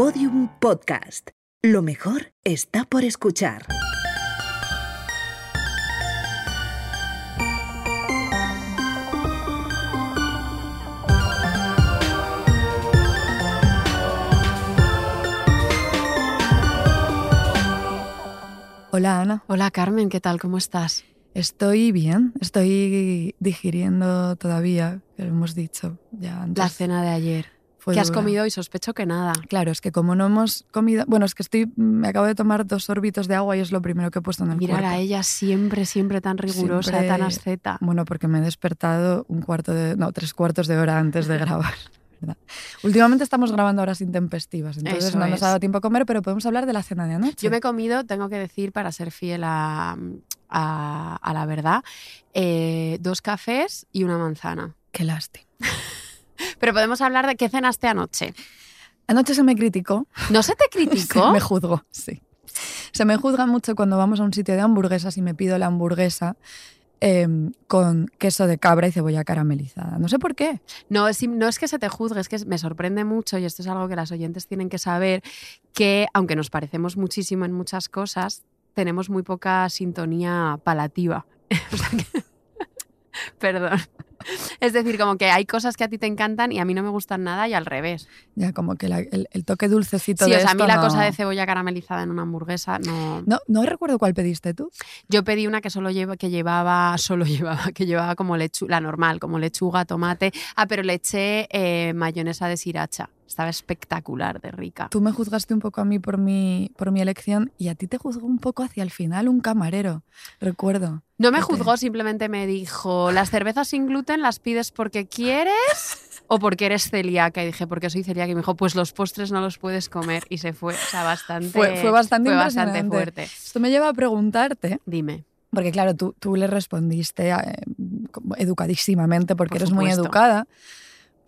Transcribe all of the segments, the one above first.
Podium Podcast. Lo mejor está por escuchar. Hola Ana, Hola Carmen, ¿qué tal? ¿Cómo estás? estoy bien, estoy digiriendo todavía, que lo hemos dicho ya antes. La cena de ayer. Fue ¿Qué has dura. comido hoy? Sospecho que nada. Claro, es que como no hemos comido, bueno, es que estoy, me acabo de tomar dos órbitos de agua y es lo primero que he puesto en el Mirar cuerpo. a ella siempre, siempre tan rigurosa, Siempre- tan asceta. Bueno, porque me he despertado un cuarto de, no, tres cuartos de hora antes de grabar. ¿verdad? Últimamente estamos grabando horas intempestivas, entonces Eso no nos es. ha dado tiempo a comer, pero podemos hablar de la cena de anoche. Yo me he comido, tengo que decir, para ser fiel a, a- a la verdad, eh, dos cafés y una manzana. Qué lástima. Pero podemos hablar de qué cenaste anoche. Anoche se me criticó ¿No se te criticó? Se me juzgó, sí. Se me juzga mucho cuando vamos a un sitio de hamburguesas y me pido la hamburguesa em, con queso de cabra y cebolla caramelizada. No sé por qué. No es, no es que se te juzgue, es que me sorprende mucho, y esto es algo que las oyentes tienen que saber, que aunque nos parecemos muchísimo en muchas cosas, tenemos muy poca sintonía palativa. Perdón. Es decir, como que hay cosas que a ti te encantan y a mí no me gustan nada y al revés. Ya como que la- el, el toque dulcecito Sí, de o sea, a mí la cosa de cebolla caramelizada en una hamburguesa no... No, no recuerdo cuál pediste tú. Yo pedí una que solo lleva, que llevaba, solo llevaba, que llevaba como lechuga, la normal, como lechuga, tomate. Ah, pero le eché eh, mayonesa de sriracha. Estaba espectacular de rica. Tú me juzgaste un poco a mí por mi, por mi elección y a ti te juzgó un poco hacia el final un camarero, recuerdo. No me juzgó, simplemente me dijo, las cervezas sin gluten las pides porque quieres o porque eres celíaca. Y dije, porque soy celíaca. Y me dijo, pues los postres no los puedes comer. Y se fue. O sea, bastante, Fue, fue bastante fue bastante fuerte. Esto me lleva a preguntarte, Dime. porque claro, tú, tú le respondiste eh, educadísimamente porque Por eres muy educada.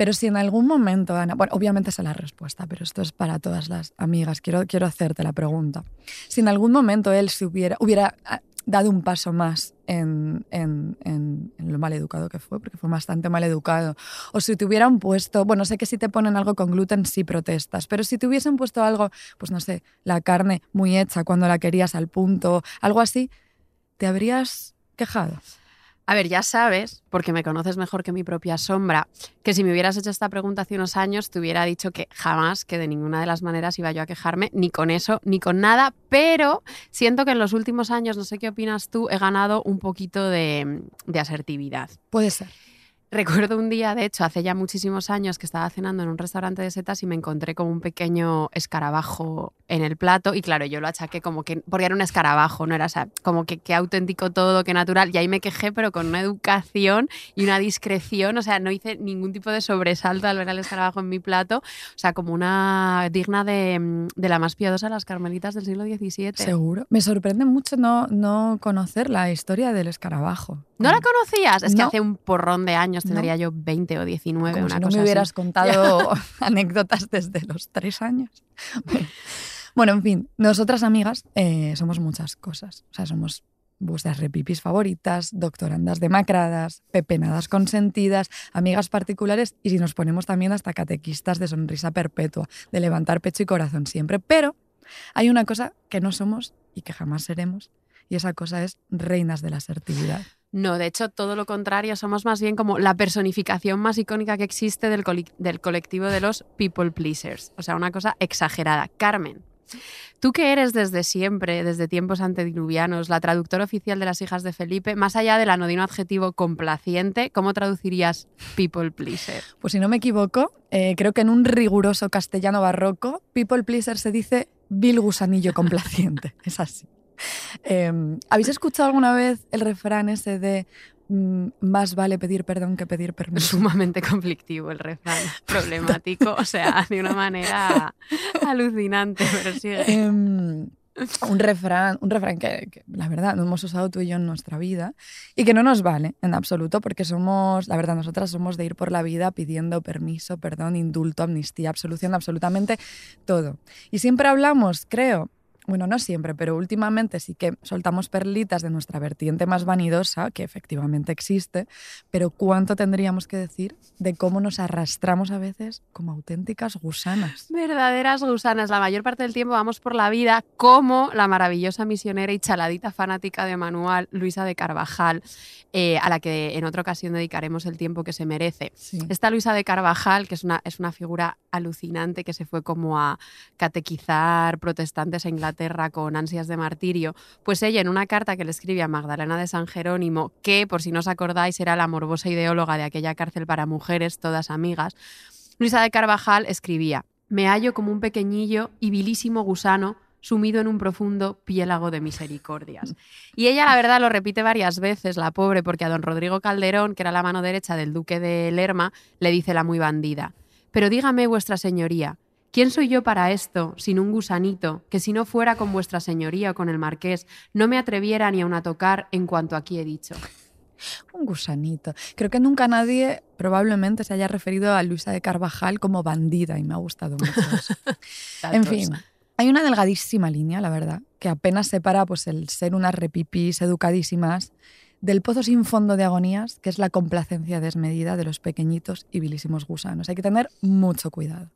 Pero si en algún momento, Ana, bueno, obviamente sé la respuesta, pero esto es para todas las amigas, quiero, quiero hacerte la pregunta. Si en algún momento él se hubiera, hubiera ah, dado un paso más en- en- en lo mal educado que fue, porque fue bastante mal educado, o si te hubieran puesto, bueno, sé que si te ponen algo con gluten sí protestas, pero si te hubiesen puesto algo, pues no sé, la carne muy hecha cuando la querías al punto, algo así, ¿te habrías quejado? A ver, ya sabes, porque me conoces mejor que mi propia sombra, que si me hubieras hecho esta pregunta hace unos años, te hubiera dicho que jamás, que de ninguna de las maneras iba yo a quejarme, ni con eso, ni con nada, pero siento que en los últimos años, no sé qué opinas tú, he ganado un poquito de, de asertividad. Puede ser. Recuerdo un día, de hecho, hace ya muchísimos años que estaba cenando en un restaurante de setas y me encontré como un pequeño escarabajo en el plato y claro, yo lo achaqué como que, porque era un escarabajo, no era o sea, como que qué auténtico todo, qué natural y ahí me quejé pero con una educación y una discreción, o sea, no hice ningún tipo de sobresalto al ver al escarabajo en mi plato, o sea, como una digna de, de la más piadosa de las carmelitas del siglo XVII. Seguro. Me sorprende mucho no, no conocer la historia del escarabajo. ¿No la conocías? Es que hace un porrón de años, Tendría yo 20 o 19, Como una si no cosa me así. hubieras contado anécdotas desde los tres años. Bueno, en fin, nosotras amigas eh, somos muchas cosas. O sea, somos vuestras repipis favoritas, doctorandas demacradas, pepenadas consentidas, amigas particulares y si nos ponemos también hasta catequistas de sonrisa perpetua, de levantar pecho y corazón siempre. Pero hay una cosa que no somos y que jamás seremos y esa cosa es reinas de la asertividad. No, de hecho, todo lo contrario, somos más bien como la personificación más icónica que existe del, del colectivo de los people pleasers. O sea, una cosa exagerada. Carmen, tú que eres desde siempre, desde tiempos antediluvianos, la traductora oficial de las hijas de Felipe, más allá del anodino adjetivo complaciente, ¿cómo traducirías people pleaser? Pues si no me equivoco, eh, creo que en un riguroso castellano barroco, people pleaser se dice vil gusanillo complaciente. es así. Eh, ¿Habéis escuchado alguna vez el refrán ese de mm, más vale pedir perdón que pedir permiso? Sumamente conflictivo el refrán, problemático, o sea, de una manera alucinante, pero sigue. Em, un refrán, un refrán que, que, la verdad no hemos usado tú y yo en nuestra vida y que no nos vale en absoluto porque somos, la verdad, nosotras somos de ir por la vida pidiendo permiso, perdón, indulto, amnistía, absolución, absolutamente todo. Y siempre hablamos, creo, bueno, no siempre, pero últimamente sí que soltamos perlitas de nuestra vertiente más vanidosa, que efectivamente existe, pero ¿cuánto tendríamos que decir de cómo nos arrastramos a veces como auténticas gusanas? Verdaderas gusanas. La mayor parte del tiempo vamos por la vida como la maravillosa misionera y chaladita fanática de manual Luisa de Carvajal, eh, a la que en otra ocasión dedicaremos el tiempo que se merece. Sí. Esta Luisa de Carvajal, que es una, es una figura alucinante que se fue como a catequizar protestantes a Inglaterra con ansias de martirio, pues ella en una carta que le escribe a Magdalena de San Jerónimo, que por si no os acordáis era la morbosa ideóloga de aquella cárcel para mujeres, todas amigas, Luisa de Carvajal escribía, me hallo como un pequeñillo y vilísimo gusano sumido en un profundo piélago de misericordias. Y ella, la verdad, lo repite varias veces, la pobre, porque a don Rodrigo Calderón, que era la mano derecha del duque de Lerma, le dice la muy bandida, pero dígame, vuestra señoría, ¿quién soy yo para esto, sin un gusanito, que si no fuera con vuestra señoría o con el marqués, no me atreviera ni aun a tocar en cuanto aquí he dicho? Un gusanito. Creo que nunca nadie probablemente se haya referido a Luisa de Carvajal como bandida y me ha gustado mucho eso. en fin, hay una delgadísima línea, la verdad, que apenas separa pues, el ser unas repipis educadísimas del pozo sin fondo de agonías, que es la complacencia desmedida de los pequeñitos y vilísimos gusanos. Hay que tener mucho cuidado.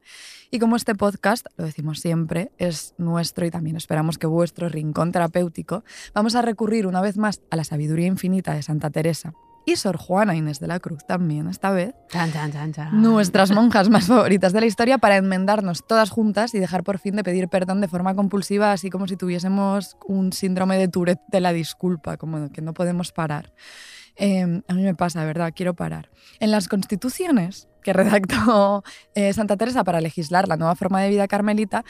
Y como este podcast, lo decimos siempre, es nuestro y también esperamos que vuestro rincón terapéutico, vamos a recurrir una vez más a la sabiduría infinita de Santa Teresa y Sor Juana Inés de la Cruz también, esta vez, Chan, chan, chan, chan. nuestras monjas más favoritas de la historia, para enmendarnos todas juntas y dejar por fin de pedir perdón de forma compulsiva, así como si tuviésemos un síndrome de Tourette de la disculpa, como que no podemos parar. Eh, a mí me pasa, de verdad, quiero parar. En las constituciones que redactó eh, Santa Teresa para legislar la nueva forma de vida carmelita,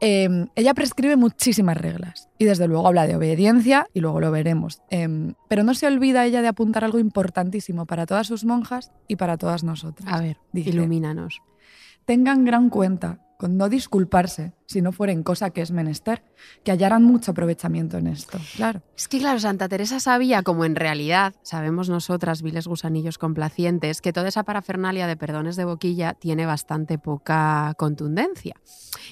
eh, ella prescribe muchísimas reglas y desde luego habla de obediencia y luego lo veremos. Eh, pero no se olvida ella de apuntar algo importantísimo para todas sus monjas y para todas nosotras. A ver, Dice, ilumínanos. tengan gran cuenta con no disculparse si no fueren cosa que es menester, que hallaran mucho aprovechamiento en esto. Claro. Es que, claro, Santa Teresa sabía, como en realidad sabemos nosotras, viles gusanillos complacientes, que toda esa parafernalia de perdones de boquilla tiene bastante poca contundencia.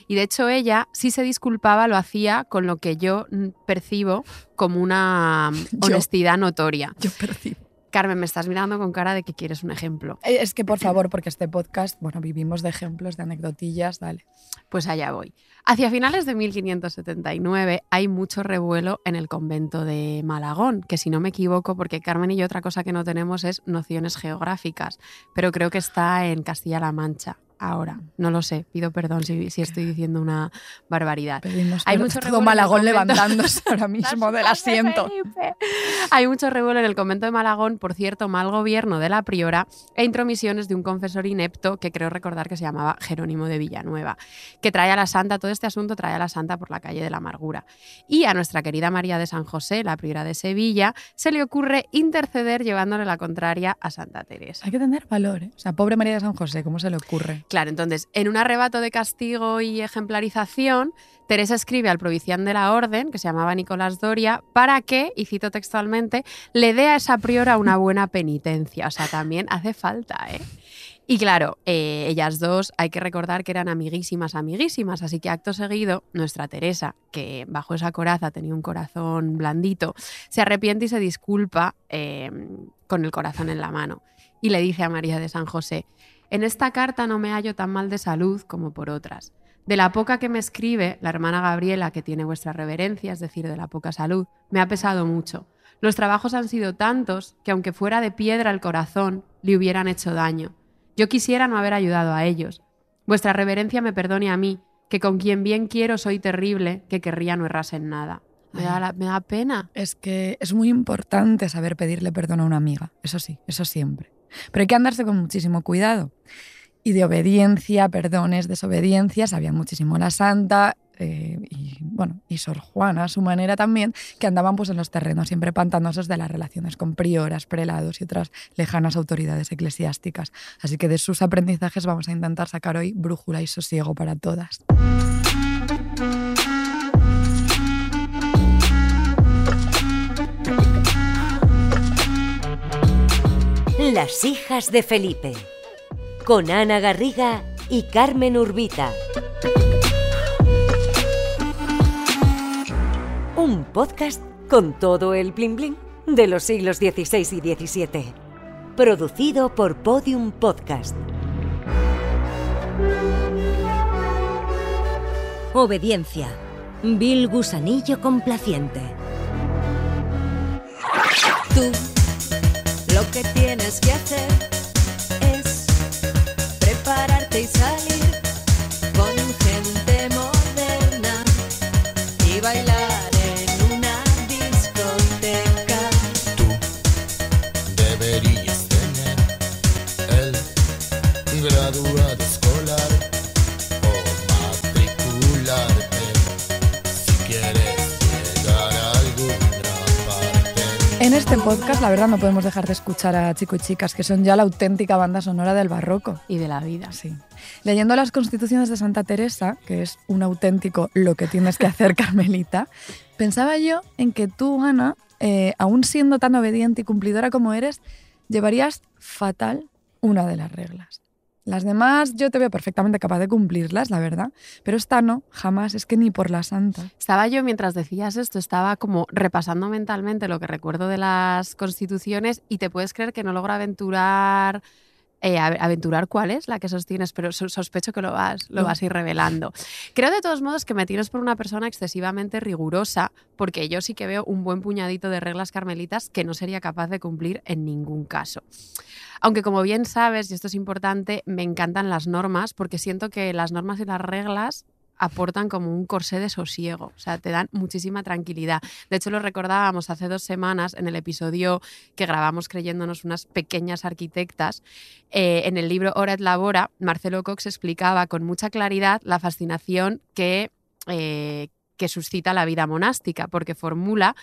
Y de hecho, ella, si se disculpaba, lo hacía con lo que yo percibo como una Yo. honestidad notoria. Yo percibo. Carmen, me estás mirando con cara de que quieres un ejemplo. Eh, Es que, por favor, porque este podcast, bueno, vivimos de ejemplos, de anecdotillas, dale. Pues allá voy. Hacia finales de 1579 hay mucho revuelo en el convento de Malagón, que si no me equivoco, porque Carmen y yo otra cosa que no tenemos es nociones geográficas, pero creo que está en Castilla-La Mancha ahora. No lo sé, pido perdón si, si estoy diciendo una barbaridad. Pedimos Hay mucho todo Malagón levantándose ahora mismo del asiento. Hay mucho revuelo en el convento de Malagón, por cierto, mal gobierno de la priora e intromisiones de un confesor inepto que creo recordar que se llamaba Jerónimo de Villanueva, que trae a la santa, todo este asunto trae a la santa por la calle de la amargura. Y a nuestra querida María de San José, la priora de Sevilla, se le ocurre interceder llevándole la contraria a Santa Teresa. Hay que tener valor, ¿eh? O sea, pobre María de San José, ¿cómo se le ocurre? Claro, entonces, en un arrebato de castigo y ejemplarización, Teresa escribe al provicián de la orden, que se llamaba Nicolás Doria, para que, y cito textualmente, le dé a esa priora una buena penitencia. O sea, también hace falta, ¿eh? Y claro, eh, ellas dos hay que recordar que eran amiguísimas, amiguísimas, así que acto seguido, nuestra Teresa, que bajo esa coraza tenía un corazón blandito, se arrepiente y se disculpa eh, con el corazón en la mano. Y le dice a María de San José, en esta carta no me hallo tan mal de salud como por otras. De la poca que me escribe la hermana Gabriela, que tiene vuestra reverencia, es decir, de la poca salud, me ha pesado mucho. Los trabajos han sido tantos que aunque fuera de piedra el corazón, le hubieran hecho daño. Yo quisiera no haber ayudado a ellos. Vuestra reverencia me perdone a mí, que con quien bien quiero soy terrible, que querría no errase en nada. Me da, la- me da pena. Es que es muy importante saber pedirle perdón a una amiga, eso sí, eso siempre. Pero hay que andarse con muchísimo cuidado. Y de obediencia, perdones, desobediencias, había muchísimo la santa eh, y, bueno, y Sor Juana a su manera también, que andaban pues en los terrenos siempre pantanosos de las relaciones con prioras, prelados y otras lejanas autoridades eclesiásticas. Así que de sus aprendizajes vamos a intentar sacar hoy brújula y sosiego para todas. Las hijas de Felipe. Con Ana Garriga y Carmen Urbita. un podcast con todo el bling bling de los siglos XVI y XVII. Producido por Podium Podcast. Obediencia. Vil gusanillo complaciente. Tú lo que tienes que hacer es prepararte y salir con gente moderna y bailar este podcast, la verdad, no podemos dejar de escuchar a Chico y Chicas, que son ya la auténtica banda sonora del barroco. Y de la vida. Sí. Leyendo las constituciones de Santa Teresa, que es un auténtico lo que tienes que hacer, Carmelita, pensaba yo en que tú, Ana, eh, aún siendo tan obediente y cumplidora como eres, llevarías fatal una de las reglas. Las demás yo te veo perfectamente capaz de cumplirlas, la verdad, pero esta no, jamás, es que ni por la santa. Estaba yo, mientras decías esto, estaba como repasando mentalmente lo que recuerdo de las constituciones y te puedes creer que no logro aventurar. eh, aventurar cuál es la que sostienes, pero so- sospecho que lo vas, lo vas a ir revelando. Creo de todos modos que me tienes por una persona excesivamente rigurosa, porque yo sí que veo un buen puñadito de reglas carmelitas que no sería capaz de cumplir en ningún caso. Aunque como bien sabes, y esto es importante, me encantan las normas, porque siento que las normas y las reglas aportan como un corsé de sosiego, o sea, te dan muchísima tranquilidad. De hecho, lo recordábamos hace dos semanas en el episodio que grabamos creyéndonos unas pequeñas arquitectas. Eh, en el libro Hora et Labora, Marcelo Cox explicaba con mucha claridad la fascinación que, eh, que suscita la vida monástica, porque formula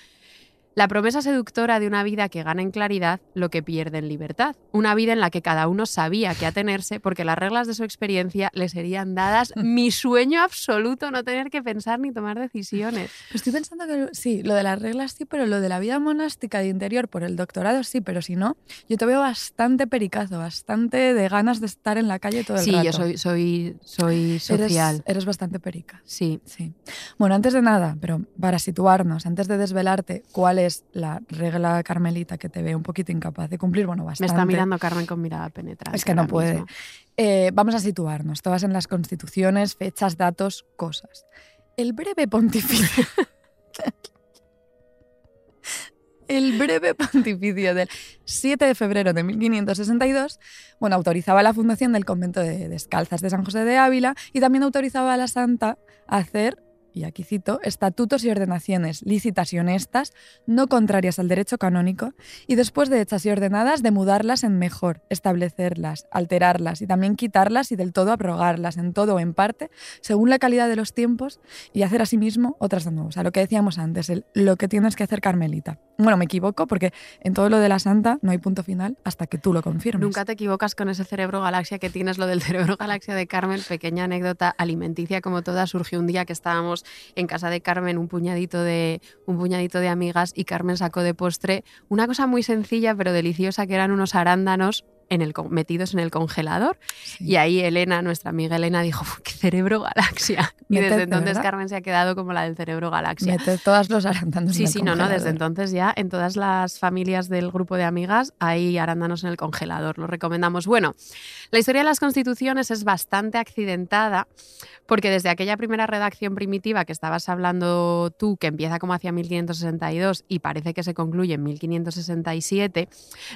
la promesa seductora de una vida que gana en claridad lo que pierde en libertad. Una vida en la que cada uno sabía qué atenerse porque las reglas de su experiencia le serían dadas. Mi sueño absoluto, no tener que pensar ni tomar decisiones. Estoy pensando que sí, lo de las reglas sí, pero lo de la vida monástica de interior por el doctorado sí, pero si no, yo te veo bastante pericazo, bastante de ganas de estar en la calle todo el Sí, rato. yo soy, soy, soy Eres- social. Eres, bastante perica. Sí. Sí. Bueno, antes de nada, pero para situarnos, antes de desvelarte cuál es la regla carmelita que te ve un poquito incapaz de cumplir, bueno, Me bastante. está mirando Carmen con mirada penetrante. Es que no puede. Eh, vamos a situarnos, todas en las constituciones, fechas, datos, cosas. El breve pontificio. El breve pontificio del 7 de febrero de 1562, bueno, autorizaba la fundación del convento de Descalzas de San José de Ávila y también autorizaba a la santa a hacer, y aquí cito, estatutos y ordenaciones lícitas y honestas, no contrarias al derecho canónico, y después de hechas y ordenadas, de mudarlas en mejor, establecerlas, alterarlas y también quitarlas y del todo abrogarlas en todo o en parte, según la calidad de los tiempos, y hacer asimismo otras de nuevo. O sea, lo que decíamos antes, lo que tienes que hacer Carmelita. Bueno, me equivoco porque en todo lo de la santa no hay punto final hasta que tú lo confirmes. Nunca te equivocas con ese cerebro galaxia que tienes, lo del cerebro galaxia de Carmen. Pequeña anécdota alimenticia como toda. Surgió un día que estábamos en casa de Carmen, un puñadito de, un puñadito de amigas, y Carmen sacó de postre una cosa muy sencilla pero deliciosa, que eran unos arándanos en el, metidos en el congelador. Sí. Y ahí Elena, nuestra amiga Elena, dijo, "Uf, ¡qué cerebro galaxia! Y desde ¿de entonces verdad? Carmen se ha quedado como la del cerebro galaxia. Meter todas los arándanos en Sí, el sí, no, no, desde congelador. entonces ya en todas las familias del grupo de amigas hay arándanos en el congelador, lo recomendamos. Bueno, la historia de las constituciones es bastante accidentada porque desde aquella primera redacción primitiva que estabas hablando tú, que empieza como hacia 1562 y parece que se concluye en 1567,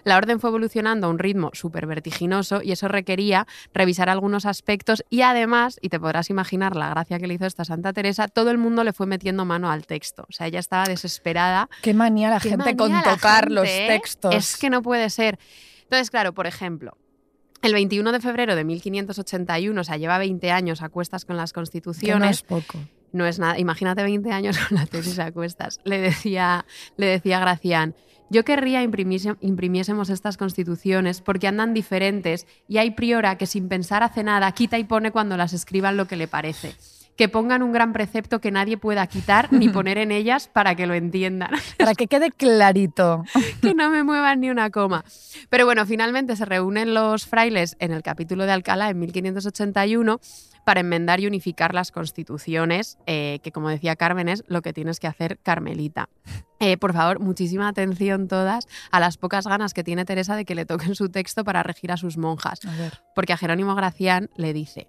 la orden fue evolucionando a un ritmo súper vertiginoso y eso requería revisar algunos aspectos y además, y te podrás imaginar la gracia que le hizo esta Santa Teresa, todo el mundo le fue metiendo mano al texto. O sea, ella estaba desesperada Qué manía la Qué gente con la tocar los gente, ¿eh? textos. Es que no puede ser. Entonces, claro, por ejemplo, el 21 de febrero de 1581, o sea, lleva 20 años a cuestas con las Que no constituciones. es poco. No es nada. Imagínate 20 años con la tesis a cuestas. Le decía, le decía Gracián. Yo querría imprimiésemos estas constituciones porque andan diferentes y hay priora que sin pensar hace nada quita y pone cuando las escriban lo que le parece. Que pongan un gran precepto que nadie pueda quitar ni poner en ellas para que lo entiendan. Para que quede clarito. que no me muevan ni una coma. Pero bueno, finalmente se reúnen los frailes en el capítulo de Alcalá en 1581 para enmendar y unificar las constituciones, eh, que como decía Carmen es lo que tienes que hacer Carmelita. Eh, por favor, muchísima atención todas a las pocas ganas que tiene Teresa de que le toquen su texto para regir a sus monjas, A porque a Jerónimo Gracián le dice,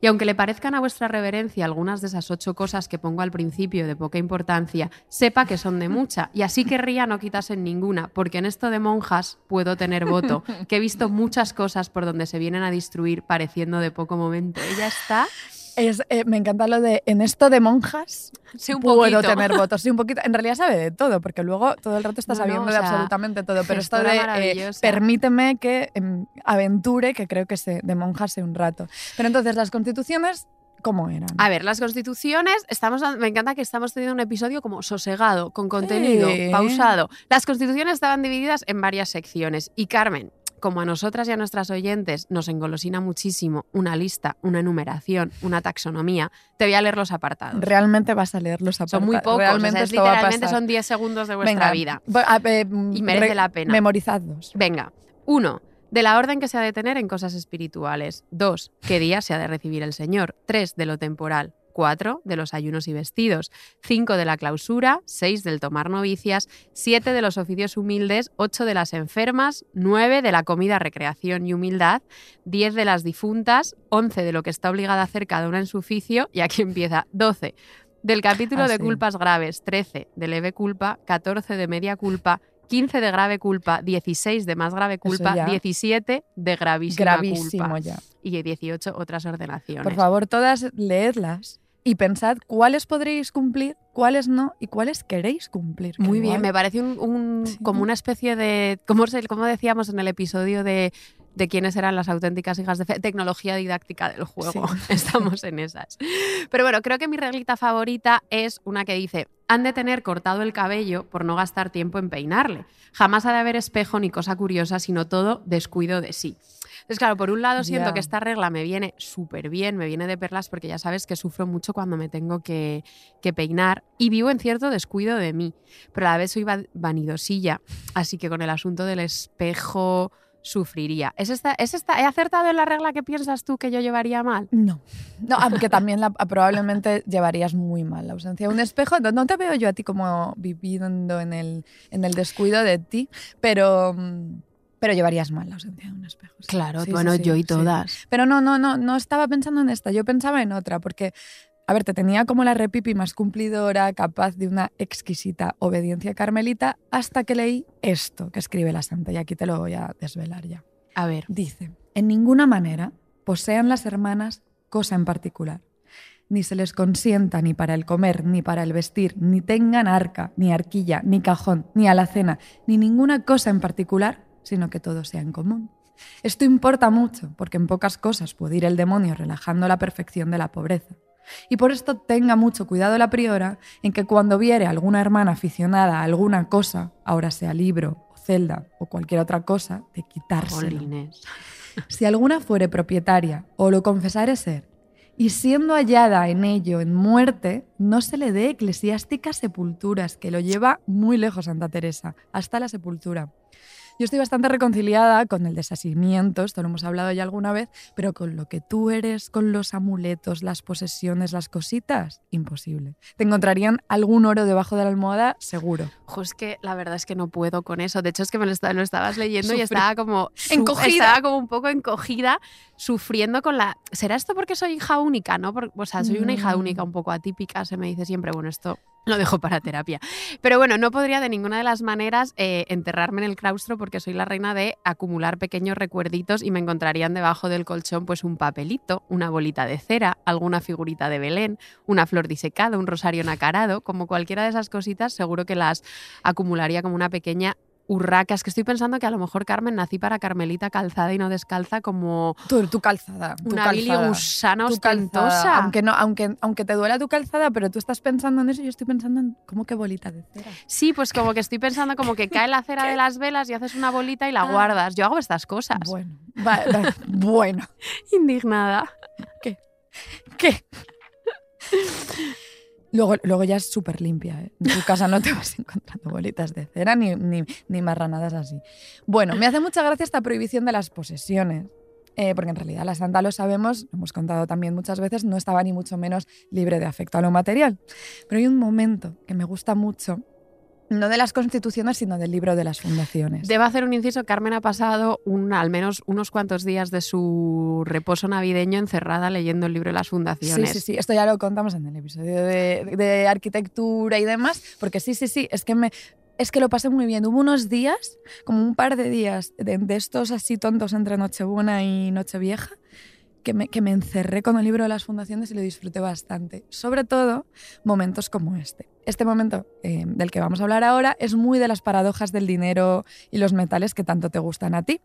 y aunque le parezcan a vuestra reverencia algunas de esas ocho cosas que pongo al principio de poca importancia, sepa que son de mucha, y así querría no quitasen ninguna, porque en esto de monjas puedo tener voto, que he visto muchas cosas por donde se vienen a destruir pareciendo de poco momento. Ella está... Es, eh, me encanta lo de en esto de monjas Sí, un puedo poquito. tener votos. Sí, un poquito. En realidad sabe de todo, porque luego todo el rato está No, no, sabiendo de absolutamente todo. Pero esto de eh, permíteme que em, aventure, que creo que se, de monjas sé un rato. Pero entonces, las constituciones, ¿cómo eran? A ver, las constituciones, estamos, me encanta que estamos teniendo un episodio como sosegado, con contenido, Sí. pausado. Las constituciones estaban divididas en varias secciones y Carmen, como a nosotras y a nuestras oyentes nos engolosina muchísimo una lista, una enumeración, una taxonomía, te voy a leer los apartados. Realmente vas a leer los apartados. son muy pocos, o sea, literalmente son 10 segundos de vuestra Venga, vida. a- eh, mm, Y merece re- la pena. Memorizadlos. Venga, uno, de la orden que se ha de tener en cosas espirituales. Dos, qué día se ha de recibir el Señor. Tres, de lo temporal. Cuatro, de los ayunos y vestidos. Cinco, de la clausura. Seis, del tomar novicias. Siete, de los oficios humildes. Ocho, de las enfermas. Nueve, de la comida, recreación y humildad. Diez, de las difuntas. Once, de lo que está obligada a hacer cada una en su oficio. Y aquí empieza. Doce, del capítulo Ah, de sí. culpas graves. Trece, de leve culpa. Catorce, de media culpa. 15 de grave culpa, 16 de más grave culpa, ya. 17 de gravísima Gravísimo culpa ya. y 18 otras ordenaciones. Por favor, todas leedlas y pensad cuáles podréis cumplir, cuáles no y cuáles queréis cumplir. Muy bien, me parece un, un- Sí. como una especie de, como, como decíamos en el episodio de, de quiénes eran las auténticas hijas de fe, tecnología didáctica del juego. Sí. Estamos en esas. Pero bueno, creo que mi reglita favorita es una que dice, han de tener cortado el cabello por no gastar tiempo en peinarle. Jamás ha de haber espejo ni cosa curiosa, sino todo descuido de sí. Entonces, claro, por un lado siento que esta regla me viene súper bien, me viene de perlas porque ya sabes que sufro mucho cuando me tengo que, que peinar y vivo en cierto descuido de mí, pero a la vez soy va- vanidosilla, así que con el asunto del espejo sufriría. ¿Es esta, es esta, ¿He acertado en la regla que piensas tú que yo llevaría mal? No. No, aunque también la- probablemente llevarías muy mal la ausencia de un espejo. No, no te veo yo a ti como viviendo en el, en el descuido de ti, pero, mm, pero llevarías mal la ausencia de un espejo. sí. Claro, Sí, bueno, sí, yo y todas. Pero no, no, no, no estaba pensando en esta, yo pensaba en otra, porque, a ver, te tenía como la repipi más cumplidora, capaz de una exquisita obediencia carmelita, hasta que leí esto que escribe la santa, y aquí te lo voy a desvelar ya. A ver, Dice, en ninguna manera posean las hermanas cosa en particular. Ni se les consienta ni para el comer, ni para el vestir, ni tengan arca, ni arquilla, ni cajón, ni alacena, ni ninguna cosa en particular, sino que todo sea en común. Esto importa mucho, porque en pocas cosas puede ir el demonio relajando la perfección de la pobreza. Y por esto tenga mucho cuidado la priora en que cuando viere a alguna hermana aficionada a alguna cosa, ahora sea libro o celda o cualquier otra cosa, de quitárselo. Si alguna fuere propietaria o lo confesare ser, y siendo hallada en ello en muerte, no se le dé eclesiásticas sepulturas, que lo lleva muy lejos Santa Teresa, hasta la sepultura. Yo estoy bastante reconciliada con el desasimiento, esto lo hemos hablado ya alguna vez, pero con lo que tú eres, con los amuletos, las posesiones, las cositas, imposible. Te encontrarían algún oro debajo de la almohada, seguro. Jo, es que la verdad es que no puedo con eso. De hecho, es que me lo, esta- lo estabas leyendo y estaba como Encogida. Estaba como un poco encogida, sufriendo con la. ¿Será esto porque soy hija única? ¿No? Por- o sea, soy una hija Mm. única un poco atípica, se me dice siempre. Bueno, esto lo dejo para terapia. Pero bueno, no podría de ninguna de las maneras eh, enterrarme en el claustro porque soy la reina de acumular pequeños recuerditos y me encontrarían debajo del colchón pues un papelito, una bolita de cera, alguna figurita de Belén, una flor disecada, un rosario nacarado, como cualquiera de esas cositas, seguro que las acumularía como una pequeña urraca. Es que estoy pensando que a lo mejor, Carmen, nací para Carmelita calzada y no descalza como Tu, tu calzada. tu una calzada. gusana tu calzada. ostentosa. Aunque, no, aunque, aunque te duela tu calzada, pero tú estás pensando en eso, yo estoy pensando en cómo que bolita de cera. Sí, pues como que estoy pensando como que cae la cera de las velas y haces una bolita y la Ah. guardas. Yo hago estas cosas. Bueno, bueno. Indignada. ¿Qué? Luego, luego ya es súper limpia. ¿eh? En tu casa no te vas encontrando bolitas de cera ni, ni, ni marranadas así. Bueno, me hace mucha gracia esta prohibición de las posesiones. eh, porque en realidad la santa, lo sabemos, lo hemos contado también muchas veces, no estaba ni mucho menos libre de afecto a lo material. Pero hay un momento que me gusta mucho, no de las constituciones, sino del libro de las fundaciones. Debo hacer un inciso, Carmen ha pasado un, al menos unos cuantos días de su reposo navideño encerrada leyendo el libro de las Sí, fundaciones. sí, sí, esto ya lo contamos en el episodio de, de arquitectura y demás, porque sí, sí, sí, es que me... Es que lo pasé muy bien. Hubo unos días, como un par de días, de, de estos así tontos entre Nochebuena y Nochevieja, que me, encerré con el libro de las fundaciones y lo disfruté bastante. Sobre todo momentos como este. Este momento eh, del que vamos a hablar ahora es muy de las paradojas del dinero y los metales que tanto te gustan a ti.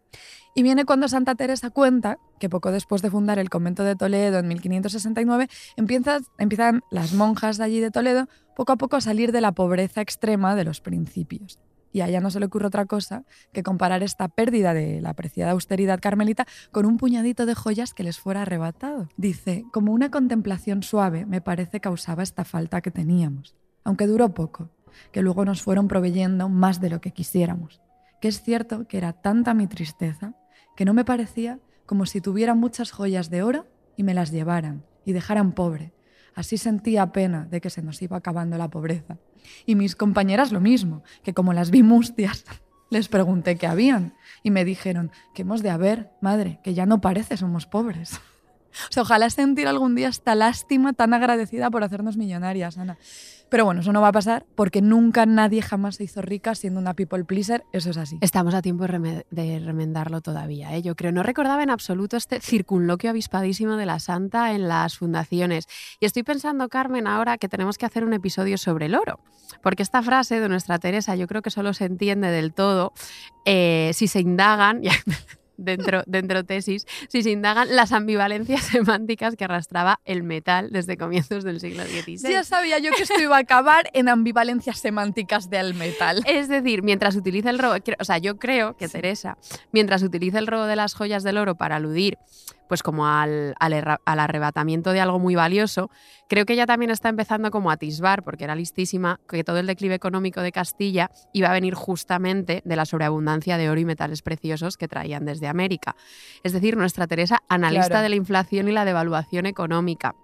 Y viene cuando Santa Teresa cuenta que poco después de fundar el convento de Toledo en 1569, empieza- empiezan las monjas de allí de Toledo poco a poco a salir de la pobreza extrema de los principios. Y a ella no se le ocurre otra cosa que comparar esta pérdida de la apreciada austeridad carmelita con un puñadito de joyas que les fuera arrebatado. Dice, como una contemplación suave me parece causaba esta falta que teníamos, aunque duró poco, que luego nos fueron proveyendo más de lo que quisiéramos. Que es cierto que era tanta mi tristeza que no me parecía como si tuviera muchas joyas de oro y me las llevaran y dejaran pobre. Así sentía pena de que se nos iba acabando la pobreza. Y mis compañeras lo mismo, que como las vi mustias, les pregunté qué habían y me dijeron que hemos de haber, madre, que ya no parece somos pobres. O sea, ojalá sentir algún día esta lástima tan agradecida por hacernos millonarias, Ana. Pero bueno, eso no va a pasar porque nunca nadie jamás se hizo rica siendo una people pleaser, eso es así. Estamos a tiempo de, reme- de remendarlo todavía, ¿eh? yo creo. No recordaba en absoluto este circunloquio avispadísimo de la santa en las fundaciones. Y estoy pensando, Carmen, ahora que tenemos que hacer un episodio sobre el oro. Porque esta frase de nuestra Teresa yo creo que solo se entiende del todo eh, si se indagan, dentro, dentro tesis, si se indagan las ambivalencias semánticas que arrastraba el metal desde comienzos del siglo XVI. Ya sabía yo que esto iba a acabar en ambivalencias semánticas del metal. Es decir, mientras utiliza el robo, o sea, yo creo que Teresa, mientras utiliza el robo de las joyas del oro para aludir, pues como al, al al arrebatamiento de algo muy valioso, creo que ella también está empezando como a atisbar, porque era listísima, que todo el declive económico de Castilla iba a venir justamente de la sobreabundancia de oro y metales preciosos que traían desde América. Es decir, nuestra Teresa, analista Claro. de la inflación y la devaluación económica.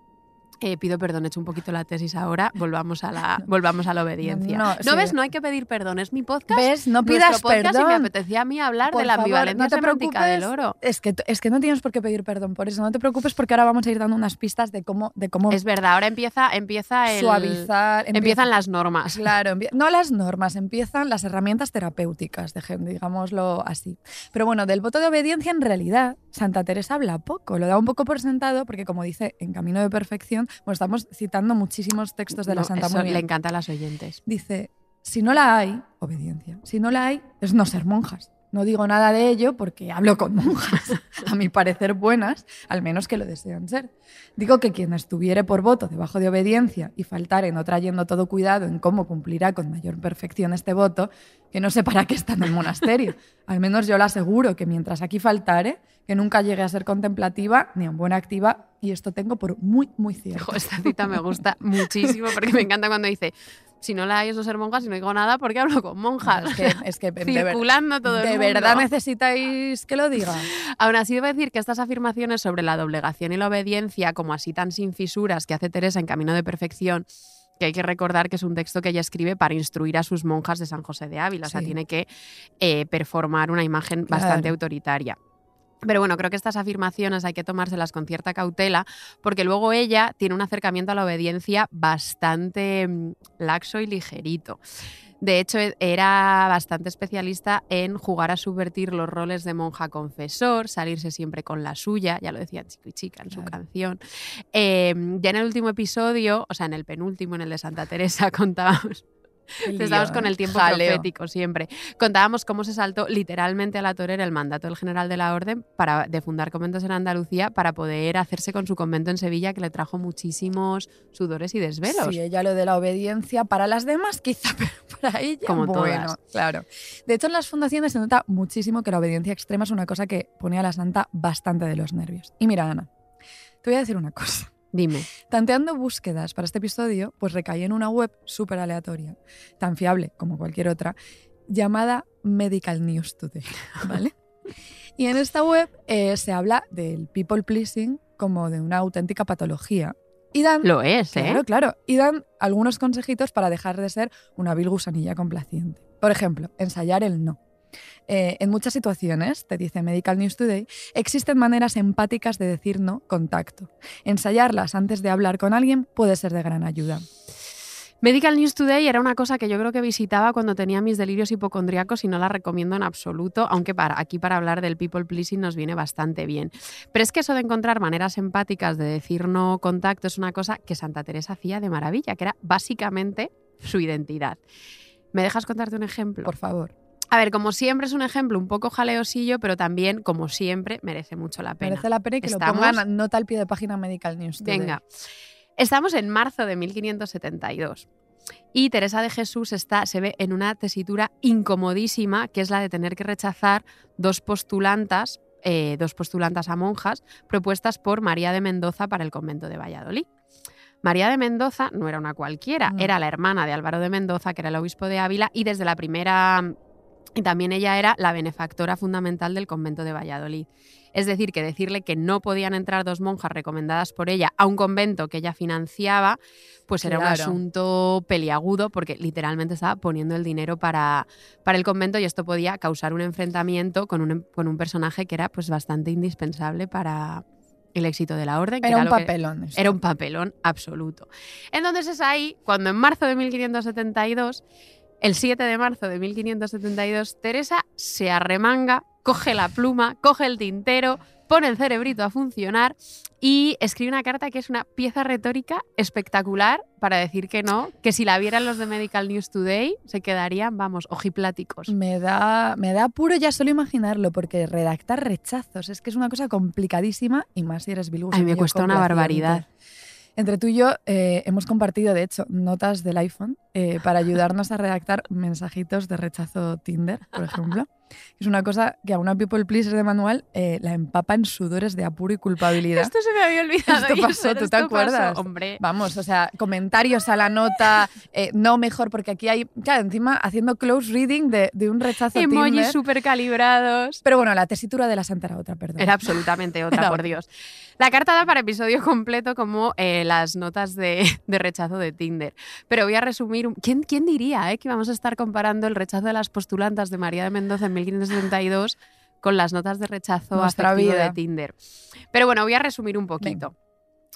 Eh, pido perdón, he hecho un poquito la tesis ahora, volvamos a la, volvamos a la obediencia. No, No, sí. ves, no hay que pedir perdón, es mi podcast. ¿Ves? No pidas podcast perdón. Y me apetecía a mí hablar Por de la favor, ambivalencia no te semántica del oro. Es que, es que no tienes por qué pedir perdón por eso. No te preocupes porque ahora vamos a ir dando unas pistas de cómo, de cómo Es verdad, ahora empieza, empieza el, suavizar. empieza- empiezan las normas. Claro, no las normas, empiezan las herramientas terapéuticas, deje- digámoslo así. Pero bueno, del voto de obediencia en realidad Santa Teresa habla poco, lo da un poco por sentado porque como dice en Camino de Perfección, bueno, estamos citando muchísimos textos de la No, Santa bien. le encanta a las oyentes. Dice, si no la hay, obediencia, si no la hay, es no ser monjas. No digo nada de ello porque hablo con monjas, a mi parecer buenas, al menos que lo desean ser. Digo que quien estuviere por voto debajo de obediencia y faltare no trayendo todo cuidado en cómo cumplirá con mayor perfección este voto, que no sé para qué está en el monasterio. Al menos yo le aseguro que mientras aquí faltare, que nunca llegue a ser contemplativa ni en buena activa, y esto tengo por muy, muy cierto. Esta cita me gusta muchísimo porque me encanta cuando dice, si no la hay es no ser monjas y no digo nada porque hablo con monjas. Es que, es que ver- Circulando todo el ¿De mundo. verdad necesitáis que lo diga? Aún así, debo decir que estas afirmaciones sobre la doblegación y la obediencia, como así tan sin fisuras que hace Teresa en Camino de Perfección, que hay que recordar que es un texto que ella escribe para instruir a sus monjas de San José de Ávila, o sea, tiene que eh, performar una imagen bastante autoritaria. Pero bueno, creo que estas afirmaciones hay que tomárselas con cierta cautela, porque luego ella tiene un acercamiento a la obediencia bastante mm, laxo y ligerito. De hecho, e- era bastante especialista en jugar a subvertir los roles de monja confesor, salirse siempre con la suya, ya lo decía Chico y Chica en su canción. Eh, ya en el último episodio, o sea, en el penúltimo, en el de Santa Teresa, contábamos Estábamos con el tiempo Jaleo. profético siempre. Contábamos cómo se saltó literalmente a la torera el mandato del general de la orden para, de fundar conventos en Andalucía para poder hacerse con su convento en Sevilla, que le trajo muchísimos sudores y desvelos. Sí, ella lo de la obediencia para las demás quizá, pero para ella Como bueno, todas. claro. De hecho, en las fundaciones se nota muchísimo que la obediencia extrema es una cosa que pone a la santa bastante de los nervios. Y mira, Ana, te voy a decir una cosa. Dime. Tanteando búsquedas para este episodio, pues recaí en una web súper aleatoria, tan fiable como cualquier otra, llamada Medical News Today, ¿vale? Y en esta web eh, se habla del people pleasing como de una auténtica patología. Y dan, Lo es, ¿eh? claro, claro, y dan algunos consejitos para dejar de ser una vil gusanilla complaciente. Por ejemplo, ensayar el no. Eh, en muchas situaciones, te dice Medical News Today, existen maneras empáticas de decir no con tacto. Ensayarlas antes de hablar con alguien puede ser de gran ayuda. Medical News Today era una cosa que yo creo que visitaba cuando tenía mis delirios hipocondriacos y no la recomiendo en absoluto, aunque para, aquí para hablar del people pleasing nos viene bastante bien. Pero es que eso de encontrar maneras empáticas de decir no contacto es una cosa que Santa Teresa hacía de maravilla, que era básicamente su identidad. ¿Me dejas contarte un ejemplo? Por favor, A ver, como siempre es un ejemplo un poco jaleosillo, pero también, como siempre, merece mucho la pena. merece la pena y que Estamos- lo pongan nota al pie de página Medical News Today. Venga. Estamos en marzo de 1572 y Teresa de Jesús está, se ve en una tesitura incomodísima, que es la de tener que rechazar dos postulantas, eh, dos postulantas a monjas propuestas por María de Mendoza para el convento de Valladolid. María de Mendoza no era una cualquiera, No. era la hermana de Álvaro de Mendoza, que era el obispo de Ávila, y desde la primera... Y también ella era la benefactora fundamental del convento de Valladolid. Es decir, que decirle que no podían entrar dos monjas recomendadas por ella a un convento que ella financiaba, pues era un asunto peliagudo porque literalmente estaba poniendo el dinero para, para el convento y esto podía causar un enfrentamiento con un, con un personaje que era pues bastante indispensable para el éxito de la orden. que Era un que- papelón. era un papelón absoluto. Entonces es ahí cuando en marzo de 1572, el 7 de marzo de 1572, Teresa se arremanga, coge la pluma, coge el tintero, pone el cerebrito a funcionar y escribe una carta que es una pieza retórica espectacular para decir que no, que si la vieran los de Medical News Today se quedarían, vamos, ojipláticos. Me da, me da apuro ya solo imaginarlo, porque redactar rechazos es que es una cosa complicadísima y más si eres Bill Ay, me Gusanillo cuesta una barbaridad. Entre tú y yo eh, hemos compartido, de hecho, notas del iPhone eh, para ayudarnos a redactar mensajitos de rechazo Tinder, por ejemplo. Es una cosa que a una people pleaser de manual eh, la empapa en sudores de apuro y culpabilidad. Esto se me había olvidado. Esto pasó, ¿tú te pasó, acuerdas? Hombre, Vamos, o sea, comentarios a la nota, eh, no mejor, porque aquí hay, claro, encima haciendo close reading de, de un rechazo emojis Tinder. súper calibrados. Pero bueno, la tesitura de la santa era otra, perdón. Era absolutamente otra, Era por. Dios. La carta da para episodio completo como eh, las notas de, de rechazo de Tinder. Pero voy a resumir. Un- ¿Quién, quién diría eh, que vamos a estar comparando el rechazo de las postulantas de María de Mendoza en 1572 con las notas de rechazo Nuestra afectivo vida. de Tinder? Pero bueno, voy a resumir un poquito.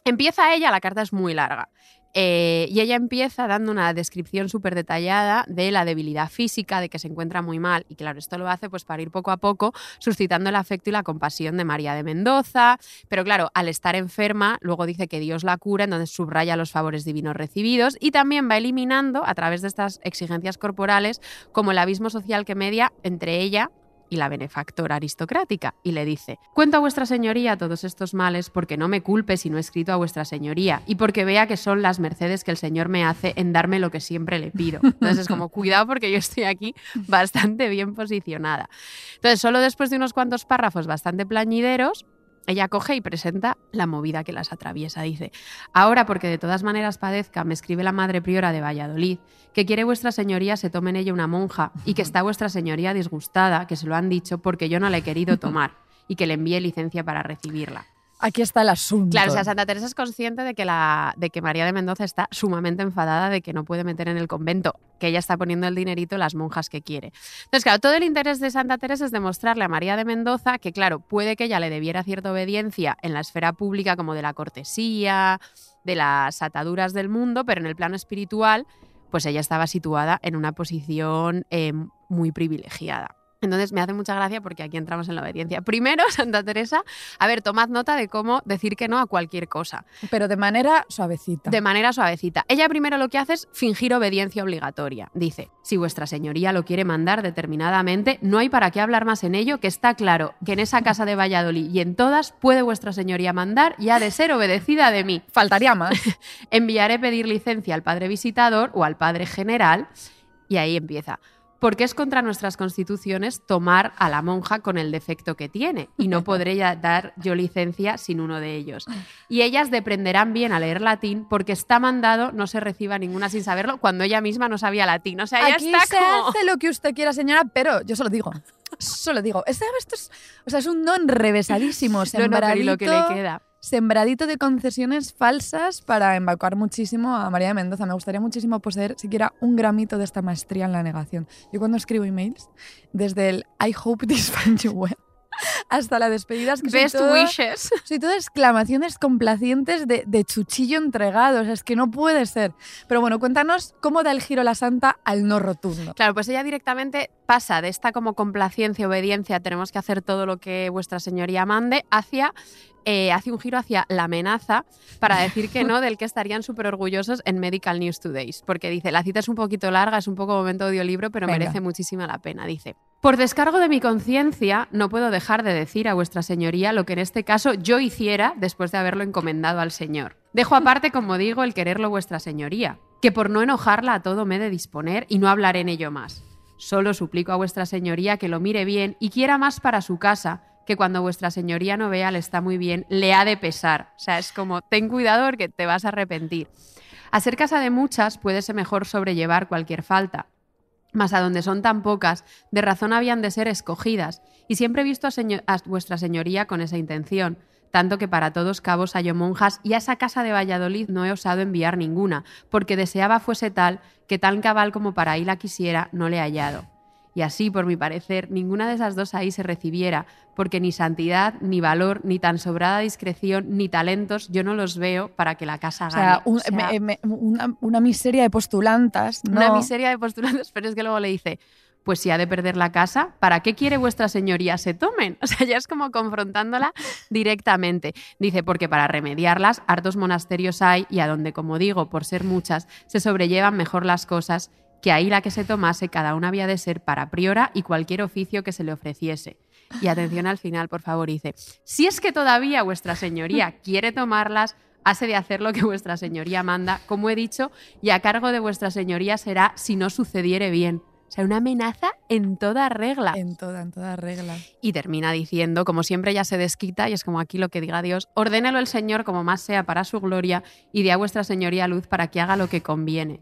Empieza ella, la carta es muy larga. Eh, y ella empieza dando una descripción súper detallada de la debilidad física, de que se encuentra muy mal. Y claro, esto lo hace pues para ir poco a poco suscitando el afecto y la compasión de María de Mendoza. Pero claro, al estar enferma, luego dice que Dios la cura, entonces subraya los favores divinos recibidos y también va eliminando, a través de estas exigencias corporales, como el abismo social que media entre ella y la benefactora aristocrática, y le dice, cuento a vuestra señoría todos estos males porque no me culpe si no he escrito a vuestra señoría, y porque vea que son las mercedes que el Señor me hace en darme lo que siempre le pido. Entonces es como, cuidado porque yo estoy aquí bastante bien posicionada. Entonces, solo después de unos cuantos párrafos bastante plañideros, ella coge y presenta la movida que las atraviesa. Dice, ahora porque de todas maneras padezca, me escribe la madre priora de Valladolid, que quiere vuestra señoría se tome en ella una monja y que está vuestra señoría disgustada, que se lo han dicho porque yo no la he querido tomar y que le envíe licencia para recibirla. Aquí está el asunto. Claro, o sea, Santa Teresa es consciente de que, María de Mendoza está sumamente enfadada de que no puede meter en el convento, que ella está poniendo el dinerito las monjas que quiere. Entonces, claro, todo el interés de Santa Teresa es demostrarle a María de Mendoza que, claro, puede que ella le debiera cierta obediencia en la esfera pública, como de la cortesía, de las ataduras del mundo, pero en el plano espiritual, pues ella estaba situada en una posición eh, muy privilegiada. Entonces me hace mucha gracia porque aquí entramos en la obediencia. Primero, Santa Teresa, a ver, tomad nota de cómo decir que no a cualquier cosa, Pero de manera suavecita. de manera suavecita. Ella primero lo que hace es fingir obediencia obligatoria. Dice, si vuestra señoría lo quiere mandar determinadamente, no hay para qué hablar más en ello, que está claro que en esa casa de Valladolid y en todas puede vuestra señoría mandar y ha de ser obedecida de mí. Faltaría más. Enviaré pedir licencia al padre visitador o al padre general y ahí empieza. Porque es contra nuestras constituciones tomar a la monja con el defecto que tiene y no podré ya dar yo licencia sin uno de ellos. Y ellas deprenderán bien a leer latín porque está mandado no se reciba ninguna sin saberlo cuando ella misma no sabía latín. O sea, ella Aquí está se como... hace lo que usted quiera, señora, pero yo se lo digo. Solo digo, este- esto es, o sea, es un no enrevesadísimo, No, no, pero y sembradito, lo que le queda. Sembradito de concesiones falsas para embaucar muchísimo a María de Mendoza. Me gustaría muchísimo poseer siquiera un gramito de esta maestría en la negación. Yo cuando escribo emails, desde el I hope this finds you well hasta la despedida, es que soy Best todo- wishes. soy todo exclamaciones complacientes de, de chuchillo entregado. O sea, es que no puede ser. Pero bueno, cuéntanos cómo da el giro la santa al no rotundo. Claro, pues ella directamente pasa de esta como complacencia, obediencia, tenemos que hacer todo lo que vuestra señoría mande, hacia eh, hace un giro hacia la amenaza para decir que no, del que estarían súper orgullosos en Medical News Today. Porque dice, la cita es un poquito larga, es un poco momento audiolibro, pero Venga. merece muchísima la pena. Dice, por descargo de mi conciencia, no puedo dejar de decir a vuestra señoría lo que en este caso yo hiciera después de haberlo encomendado al Señor. Dejo aparte, como digo, el quererlo vuestra señoría, que por no enojarla a todo me he de disponer y no hablaré en ello más. Solo suplico a vuestra señoría que lo mire bien y quiera más para su casa, que cuando vuestra señoría no vea le está muy bien, le ha de pesar. O sea, es como, ten cuidado porque te vas a arrepentir. A ser casa de muchas puede ser mejor sobrellevar cualquier falta. Mas a donde son tan pocas, de razón habían de ser escogidas, y siempre he visto a, a vuestra señoría con esa intención, tanto que para todos cabos hallo monjas, y a esa casa de Valladolid no he osado enviar ninguna, porque deseaba fuese tal, que tan cabal como para ahí la quisiera, no le he hallado. Y así, por mi parecer, ninguna de esas dos ahí se recibiera, porque ni santidad, ni valor, ni tan sobrada discreción, ni talentos yo no los veo para que la casa O gane. sea, un- O sea, me- me- una, una miseria de postulantas. una no- miseria de postulantes, pero es que luego le dice, pues si ha de perder la casa, ¿para qué quiere vuestra señoría se tomen? O sea, ya es como confrontándola directamente. Dice, porque para remediarlas, hartos monasterios hay y a donde, como digo, por ser muchas, se sobrellevan mejor las cosas, que ahí la que se tomase cada una había de ser para priora y cualquier oficio que se le ofreciese. Y atención al final, por favor, dice, si es que todavía vuestra señoría quiere tomarlas, hase de hacer lo que vuestra señoría manda, como he dicho, y a cargo de vuestra señoría será si no sucediere bien. O sea, una amenaza en toda regla. En toda, en toda regla. Y termina diciendo, como siempre ya se desquita, y es como aquí lo que diga Dios, ordénelo el Señor como más sea para su gloria, y dé a vuestra señoría luz para que haga lo que conviene.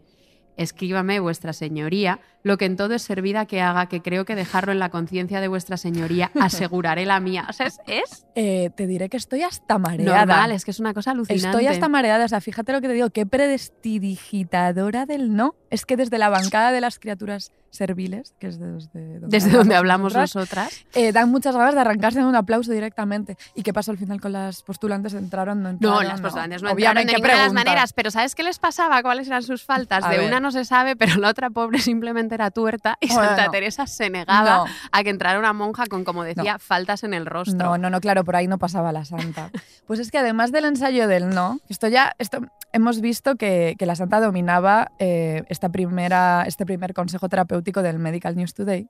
Escríbame, vuestra señoría, lo que en todo es servida que haga, que creo que dejarlo en la conciencia de vuestra señoría, aseguraré la mía. O sea, es, es Eh, te diré que estoy hasta mareada. normal, es que es una cosa alucinante. Estoy hasta mareada, o sea, fíjate lo que te digo, qué prestidigitadora del no. Es que desde la bancada de las criaturas serviles, que es desde donde Desde donde hablamos nosotras, eh, dan muchas ganas de arrancarse en un aplauso directamente. ¿Y qué pasó al final con las postulantes? ¿Entraron? ¿No entraron? No, las postulantes no Obviamente, entraron de ninguna de las maneras, pero ¿sabes qué les pasaba? ¿Cuáles eran sus faltas? A de ver. una no se sabe, pero la otra pobre simplemente era tuerta y Bueno. Santa Teresa se negaba No. a que entrara una monja con, como decía, faltas en el rostro. No, no, no, claro, por ahí no pasaba la santa. Pues es que además del ensayo del no, esto ya, esto hemos visto que, que la santa dominaba eh, esta primera, este primer consejo terapéutico del Medical News Today,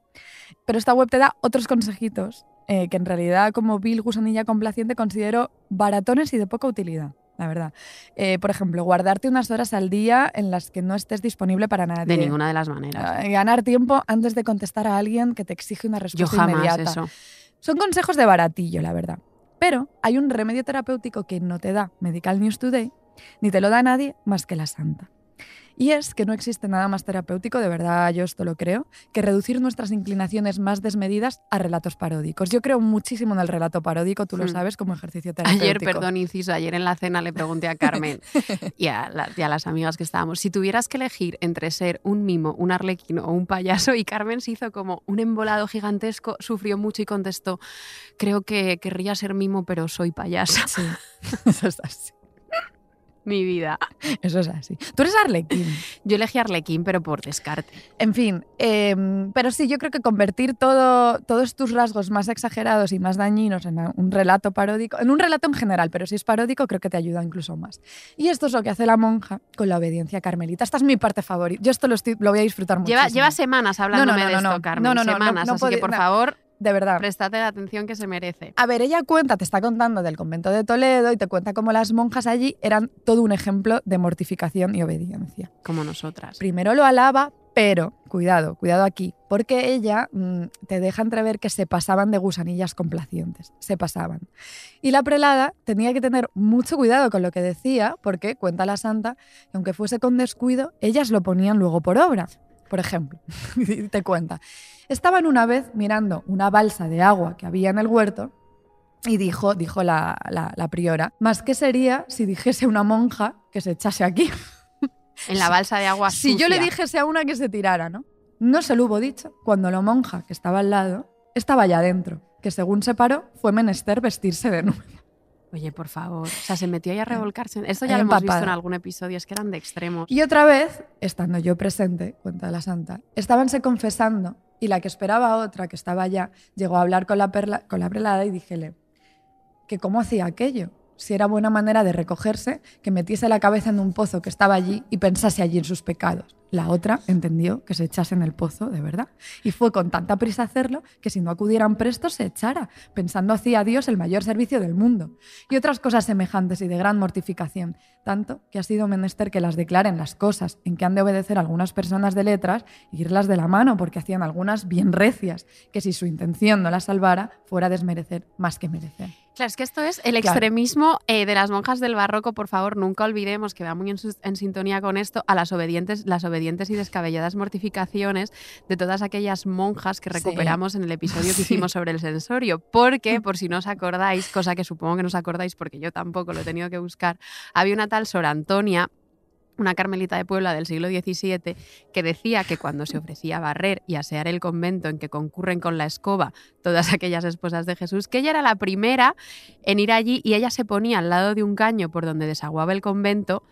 pero esta web te da otros consejitos eh, que en realidad como Bill Gusanilla complaciente considero baratones y de poca utilidad. La verdad. Eh, por ejemplo, guardarte unas horas al día en las que no estés disponible para nadie. de ninguna de las maneras. Eh, Ganar tiempo antes de contestar a alguien que te exige una Yo respuesta jamás inmediata. eso. Son consejos de baratillo, la verdad. Pero hay un remedio terapéutico que no te da Medical News Today, ni te lo da nadie más que la santa. Y es que no existe nada más terapéutico, de verdad yo esto lo creo, que reducir nuestras inclinaciones más desmedidas a relatos paródicos. Yo creo muchísimo en el relato paródico, tú lo Hmm. sabes, como ejercicio terapéutico. Ayer, perdón, inciso, ayer en la cena le pregunté a Carmen y a, la- y a las amigas que estábamos, si tuvieras que elegir entre ser un mimo, un arlequino o un payaso, y Carmen se hizo como un embolado gigantesco, sufrió mucho y contestó, creo que querría ser mimo, pero soy payasa. Sí, eso es así. Mi vida. Eso es así. Tú eres arlequín. Yo elegí arlequín, pero por descarte. En fin, em, pero sí, yo creo que convertir todo, todos tus rasgos más exagerados y más dañinos en un relato paródico, en un relato en general, pero si es paródico, creo que te ayuda incluso más. Y esto es lo que hace la monja con la obediencia carmelita. Esta es mi parte favorita. Yo esto lo, estoy- lo voy a disfrutar mucho. Lleva, lleva semanas hablándome no, de no, esto, no. Carmen. No, no, no, no, semanas, no así que por no. favor, De verdad. prestate la atención que se merece. A ver, ella cuenta, te está contando del convento de Toledo y te cuenta cómo las monjas allí eran todo un ejemplo de mortificación y obediencia. Como nosotras. Primero lo alaba, pero cuidado, cuidado aquí, porque ella mm, te deja entrever que se pasaban de gusanillas complacientes, se pasaban. Y la prelada tenía que tener mucho cuidado con lo que decía, porque cuenta la santa que aunque fuese con descuido, ellas lo ponían luego por obra. por ejemplo, te cuenta. Estaban una vez mirando una balsa de agua que había en el huerto y dijo, dijo la, la- la priora, más qué sería si dijese una monja que se echase aquí. En la balsa de agua Si yo le dijese a una que se tirara, ¿no? No se lo hubo dicho cuando la monja que estaba al lado estaba allá adentro, que según se paró fue menester vestirse de nuevo. Oye, por favor. O sea, se metió ahí a revolcarse. Esto ya lo hemos visto en algún episodio, es que eran de extremos. Y otra vez, estando yo presente, cuenta la santa, estabanse confesando y la que esperaba otra, que estaba allá, llegó a hablar con la, perla- con la prelada y díjele que cómo hacía aquello, si era buena manera de recogerse, que metiese la cabeza en un pozo que estaba allí y pensase allí en sus pecados. La otra entendió que se echase en el pozo de verdad y fue con tanta prisa hacerlo que si no acudieran presto se echara, pensando hacía a Dios el mayor servicio del mundo. Y otras cosas semejantes y de gran mortificación, tanto que ha sido menester que las declaren las cosas en que han de obedecer algunas personas de letras e irlas de la mano, porque hacían algunas bien recias, que si su intención no las salvara, fuera desmerecer más que merecer. Claro, es que esto es el Claro. extremismo eh, de las monjas del barroco. Por favor, nunca olvidemos que va muy en, en sintonía con esto a las obedientes, las obedientes y descabelladas mortificaciones de todas aquellas monjas que Sí. recuperamos en el episodio que Sí. hicimos sobre el sensorio. Porque, por si no os acordáis, cosa que supongo que no os acordáis porque yo tampoco lo he tenido que buscar, había una tal Sor Antonia una carmelita de Puebla del siglo XVII, que decía que cuando se ofrecía a barrer y asear el convento en que concurren con la escoba todas aquellas esposas de Jesús, que ella era la primera en ir allí y ella se ponía al lado de un caño por donde desaguaba el convento,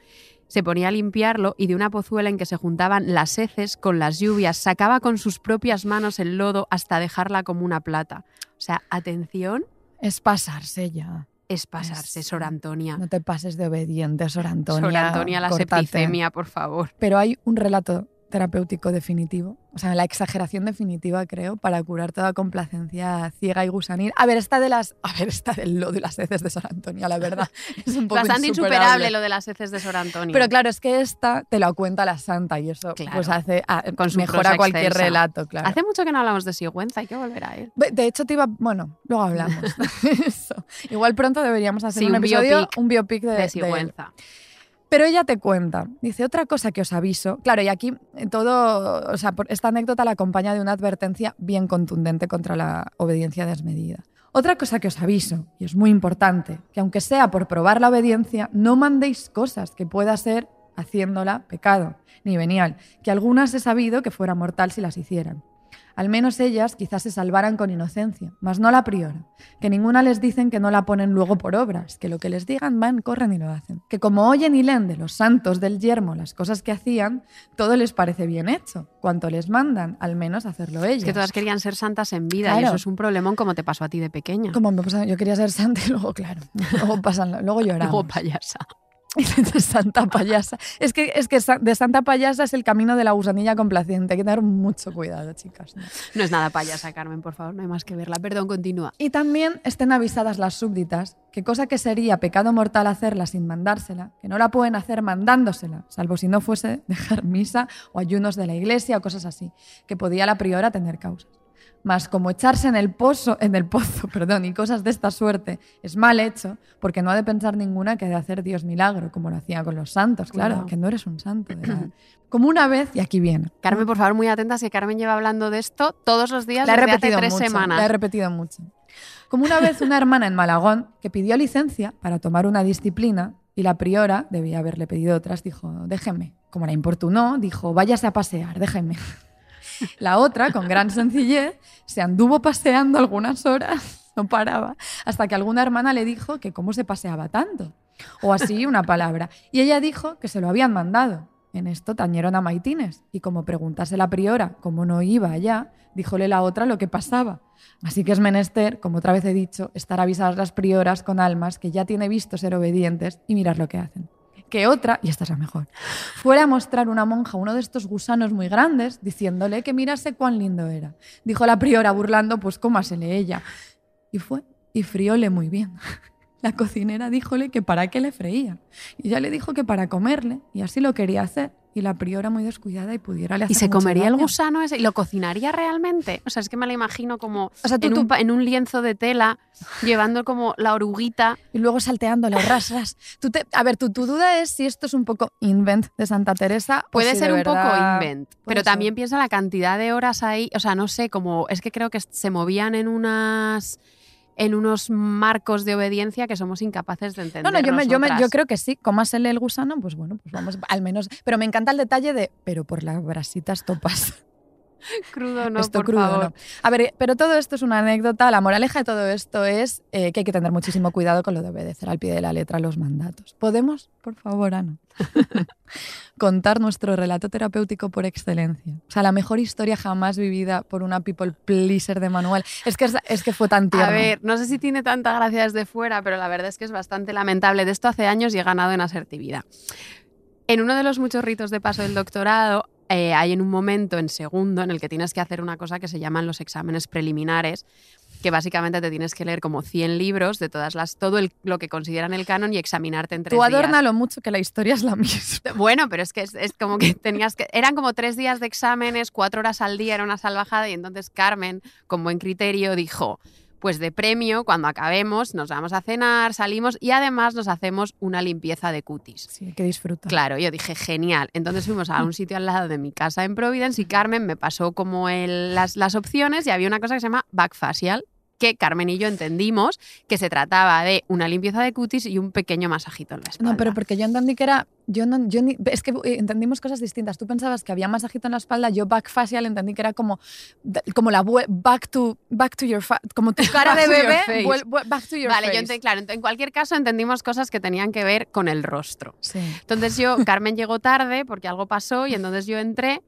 se ponía a limpiarlo y de una pozuela en que se juntaban las heces con las lluvias, sacaba con sus propias manos el lodo hasta dejarla como una plata. O sea, atención, Es pasarse ya. es pasarse, Es- Sor Antonia. No te pases de obediente, Sor Antonia. Sor Antonia, la septicemia, por favor. Pero hay un relato terapéutico definitivo, o sea, la exageración definitiva, creo, para curar toda complacencia ciega y gusanil. A ver, esta de las, a ver, esta del lodo y las heces de Sor Antonia, la verdad, es un poco Bastante insuperable. insuperable lo de las heces de Sor Antonia. Pero claro, es que esta te la cuenta la santa y eso Claro. pues hace ah, Con mejora cualquier excelsa. relato, claro. Hace mucho que no hablamos de Sigüenza, hay que volver a él. De hecho, te iba. Bueno, luego hablamos. de eso. Igual pronto deberíamos hacer Sí, un, un episodio, biopic un biopic de, De, de. Sigüenza. Pero ella te cuenta, dice otra cosa que os aviso. Claro, y aquí todo, o sea, esta anécdota la acompaña de una advertencia bien contundente contra la obediencia desmedida. Otra cosa que os aviso, y es muy importante, que aunque sea por probar la obediencia, no mandéis cosas que pueda ser haciéndola pecado, ni venial, que algunas he sabido que fuera mortal si las hicieran. Al menos ellas quizás se salvaran con inocencia, mas no la priora, que ninguna les dicen que no la ponen luego por obras, que lo que les digan van, corren y lo hacen. Que como oyen y leen de los santos del yermo las cosas que hacían, todo les parece bien hecho, cuanto les mandan, al menos hacerlo ellas. Es que todas querían ser santas en vida y eso es un problemón como te pasó a ti de pequeña. Como me pasa- yo quería ser santa y luego, claro, luego, pasan, luego lloramos. Luego payasa. de santa payasa. Es que, es que de santa payasa es el camino de la gusanilla complaciente. Hay que tener mucho cuidado, chicas. ¿no? No es nada payasa, Carmen, por favor, no hay más que verla. Perdón, continúa. Y también estén avisadas las súbditas que cosa que sería pecado mortal hacerla sin mandársela, que no la pueden hacer mandándosela, salvo si no fuese dejar misa o ayunos de la iglesia o cosas así, que podía la priora tener causas. Mas como echarse en el pozo, en el pozo, perdón, y cosas de esta suerte es mal hecho, porque no ha de pensar ninguna que ha de hacer Dios milagro, como lo hacía con los santos, claro, que no eres un santo. de. Como una vez, y aquí viene. Carmen, por favor, muy atentas, que Carmen lleva hablando de esto todos los días La he desde hace repetido tres mucho, semanas. La he repetido mucho. Como una vez una hermana en Malagón que pidió licencia para tomar una disciplina y la priora, debía haberle pedido otras, dijo, déjeme. Como la importunó, dijo, váyase a pasear, déjeme. La otra, con gran sencillez, se anduvo paseando algunas horas, no paraba, hasta que alguna hermana le dijo que cómo se paseaba tanto. O así una palabra. Y ella dijo que se lo habían mandado. En esto tañeron a Maitines, y como preguntase la priora cómo no iba allá, díjole la otra lo que pasaba. Así que es menester, como otra vez he dicho, estar avisadas las prioras con almas que ya tiene visto ser obedientes y mirar lo que hacen. Que otra, y esta es la mejor, fuera a mostrar una monja uno de estos gusanos muy grandes, diciéndole que mirase cuán lindo era. Dijo la priora burlando, pues cómasele ella. Y fue, y frióle muy bien. La cocinera díjole que para qué le freía. Y ella le dijo que para comerle, y así lo quería hacer. y la priora muy descuidada y pudiera le ¿Y hacer se mucho comería el gusano ese? ¿Y lo cocinaría realmente? O sea, es que me lo imagino como O sea, tú- en, un, tú- pa- en un lienzo de tela, llevando como la oruguita. Y luego salteándolo, ras, ras. Tú te- a ver, tu, tu duda es si esto es un poco invent de Santa Teresa. o Puede si ser un poco invent, pero ser. también piensa la cantidad de horas ahí, o sea, no sé, como es que creo que se movían en unas en unos marcos de obediencia que somos incapaces de entender. No, no, yo, me- yo, me- yo creo que sí. Cómasele el gusano, pues bueno, pues vamos, al menos. Pero me encanta el detalle de, pero por las brasitas topas. crudo no, esto por crudo, favor. no. A ver, pero todo esto es una anécdota. La moraleja de todo esto es eh, que hay que tener muchísimo cuidado con lo de obedecer al pie de la letra los mandatos. ¿Podemos, por favor, Ana, contar nuestro relato terapéutico por excelencia? O sea, la mejor historia jamás vivida por una people pleaser de Manuel. Es que, es, es que fue tan tierno. A ver, no sé si tiene tanta gracia desde fuera, pero la verdad es que es bastante lamentable. De esto hace años y he ganado en asertividad. En uno de los muchos ritos de paso del doctorado, eh, hay en un momento, en segundo, en el que tienes que hacer una cosa que se llaman los exámenes preliminares, que básicamente te tienes que leer como 100 libros de todas las, todo el- lo que consideran el canon y examinarte en tres Tú días. adórnalo mucho que la historia es la misma. Bueno, pero es que es, es como que tenías que. Eran como tres días de exámenes, cuatro horas al día, era una salvajada. Y entonces Carmen, con buen criterio, dijo: Pues de premio, cuando acabemos, nos vamos a cenar, salimos y además nos hacemos una limpieza de cutis. Sí, que disfruta. Claro, yo dije, genial. Entonces fuimos a un sitio al lado de mi casa en Providence y Carmen me pasó como el- las, las opciones y había una cosa que se llama back facial que Carmen y yo entendimos que se trataba de una limpieza de cutis y un pequeño masajito en la espalda. No, pero porque yo entendí que era. Yo no, yo ni- es que eh, entendimos cosas distintas. Tú pensabas que había masajito en la espalda, yo back facial entendí que era como, como la back to, back to your como tu cara de bebé, back to your Vale, yo face. ent- claro, en cualquier caso entendimos cosas que tenían que ver con el rostro. Sí. Entonces yo, Carmen llegó tarde porque algo pasó y entonces yo entré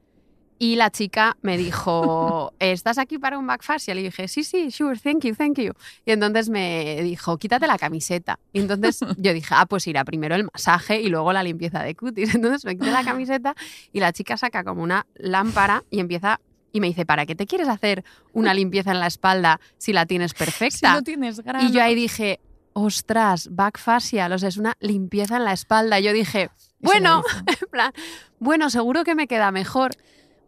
y la chica me dijo, ¿estás aquí para un back facial? Y dije, sí, sí, sure, thank you, thank you. Y entonces me dijo, quítate la camiseta. Y entonces yo dije, ah, pues irá primero el masaje y luego la limpieza de cutis. Entonces me quité la camiseta y la chica saca como una lámpara y empieza... Y me dice, ¿para qué te quieres hacer una limpieza en la espalda si la tienes Si perfecta? no tienes grano. Y yo ahí dije, ostras, back facial, o sea, es una limpieza en la espalda. Y yo dije, bueno, en plan, bueno, seguro que me queda mejor.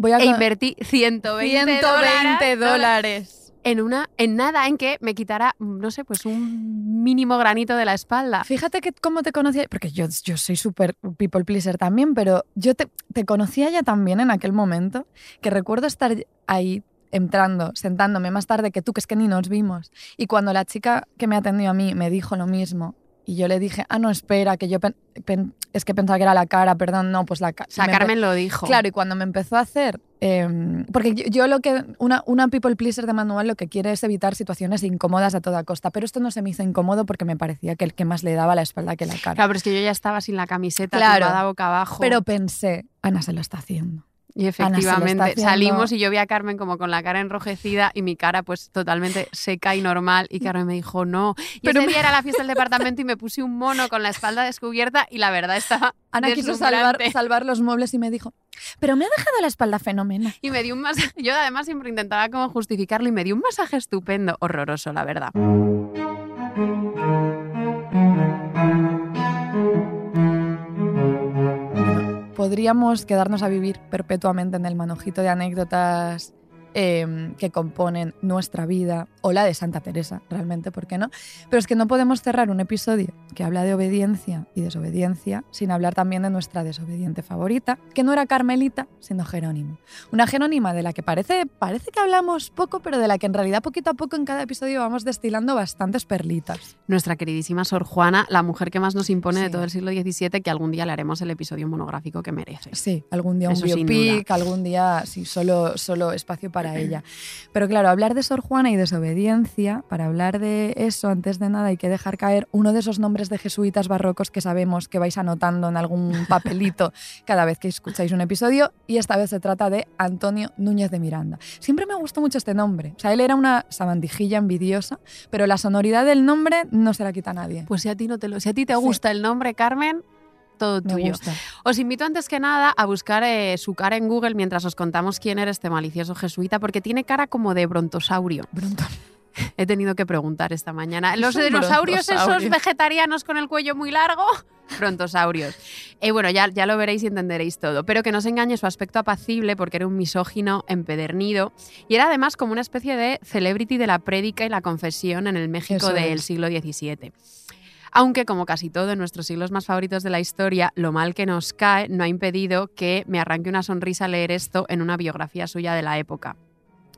Voy a E invertí 120, 120 dólares dólares. en una, en nada, en que me quitara, no sé, pues un mínimo granito de la espalda. Fíjate que cómo te conocía, porque yo, yo soy súper people pleaser también, pero yo te, te conocía ya también en aquel momento, que recuerdo estar ahí entrando, sentándome más tarde que tú, que es que ni nos vimos. Y cuando la chica que me atendió a mí me dijo lo mismo, y yo le dije, ah, no, espera, que yo pen- pen- es que pensaba que era la cara, perdón, no, pues la cara. O sea, Carmen lo dijo. Claro, y cuando me empezó a hacer. eh, porque yo, yo lo que. Una, una people pleaser de manual lo que quiere es evitar situaciones incómodas a toda costa. Pero esto no se me hizo incómodo porque me parecía que el que más le daba la espalda que la cara. Claro, pero es que yo ya estaba sin la camiseta, Claro. boca abajo. Pero pensé, Ana se lo está haciendo. Y efectivamente haciendo. salimos y yo vi a Carmen como con la cara enrojecida y mi cara pues totalmente seca y normal. Y Carmen me dijo, no. Y Pero ese me- día era la fiesta del departamento y me puse un mono con la espalda descubierta y la verdad estaba Ana quiso salvar, salvar los muebles y me dijo, pero me ha dejado la espalda fenomenal. Y me dio un masaje. Yo además siempre intentaba como justificarlo y me dio un masaje estupendo, horroroso, la verdad. Podríamos quedarnos a vivir perpetuamente en el manojito de anécdotas eh, que componen nuestra vida, o la de Santa Teresa, realmente, ¿por qué no? Pero es que no podemos cerrar un episodio que habla de obediencia y desobediencia sin hablar también de nuestra desobediente favorita, que no era Carmelita, sino Jerónimo. Una Jerónima de la que parece, parece que hablamos poco, pero de la que en realidad poquito a poco en cada episodio vamos destilando bastantes perlitas. Nuestra queridísima Sor Juana, la mujer que más nos impone de Sí. todo el siglo XVII, que algún día le haremos el episodio monográfico que merece. Sí, algún día un Eso sin biopic, algún día sí, solo, solo espacio para ella. Pero claro, hablar de Sor Juana y desobediencia, para hablar de eso, antes de nada hay que dejar caer uno de esos nombres de jesuitas barrocos que sabemos que vais anotando en algún papelito cada vez que escucháis un episodio, y esta vez se trata de Antonio Núñez de Miranda. Siempre me gustó mucho este nombre. O sea, él era una sabandijilla envidiosa, pero la sonoridad del nombre no se la quita a nadie. Pues si a ti no te lo, si a ti te Sí. gusta el nombre, Carmen, todo me tuyo. gusta. Os invito antes que nada a buscar eh, su cara en Google mientras os contamos quién era este malicioso jesuita, porque tiene cara como de brontosaurio. He tenido que preguntar esta mañana. ¿Los dinosaurios esos vegetarianos con el cuello muy largo? Brontosaurios. Eh, bueno, ya, ya lo veréis y entenderéis todo. Pero que no os engañe su aspecto apacible porque era un misógino empedernido y era además como una especie de celebrity de la prédica y la confesión en el México Eso del es. siglo XVII. Aunque, como casi todo en nuestros siglos más favoritos de la historia, lo mal que nos cae no ha impedido que me arranque una sonrisa leer esto en una biografía suya de la época.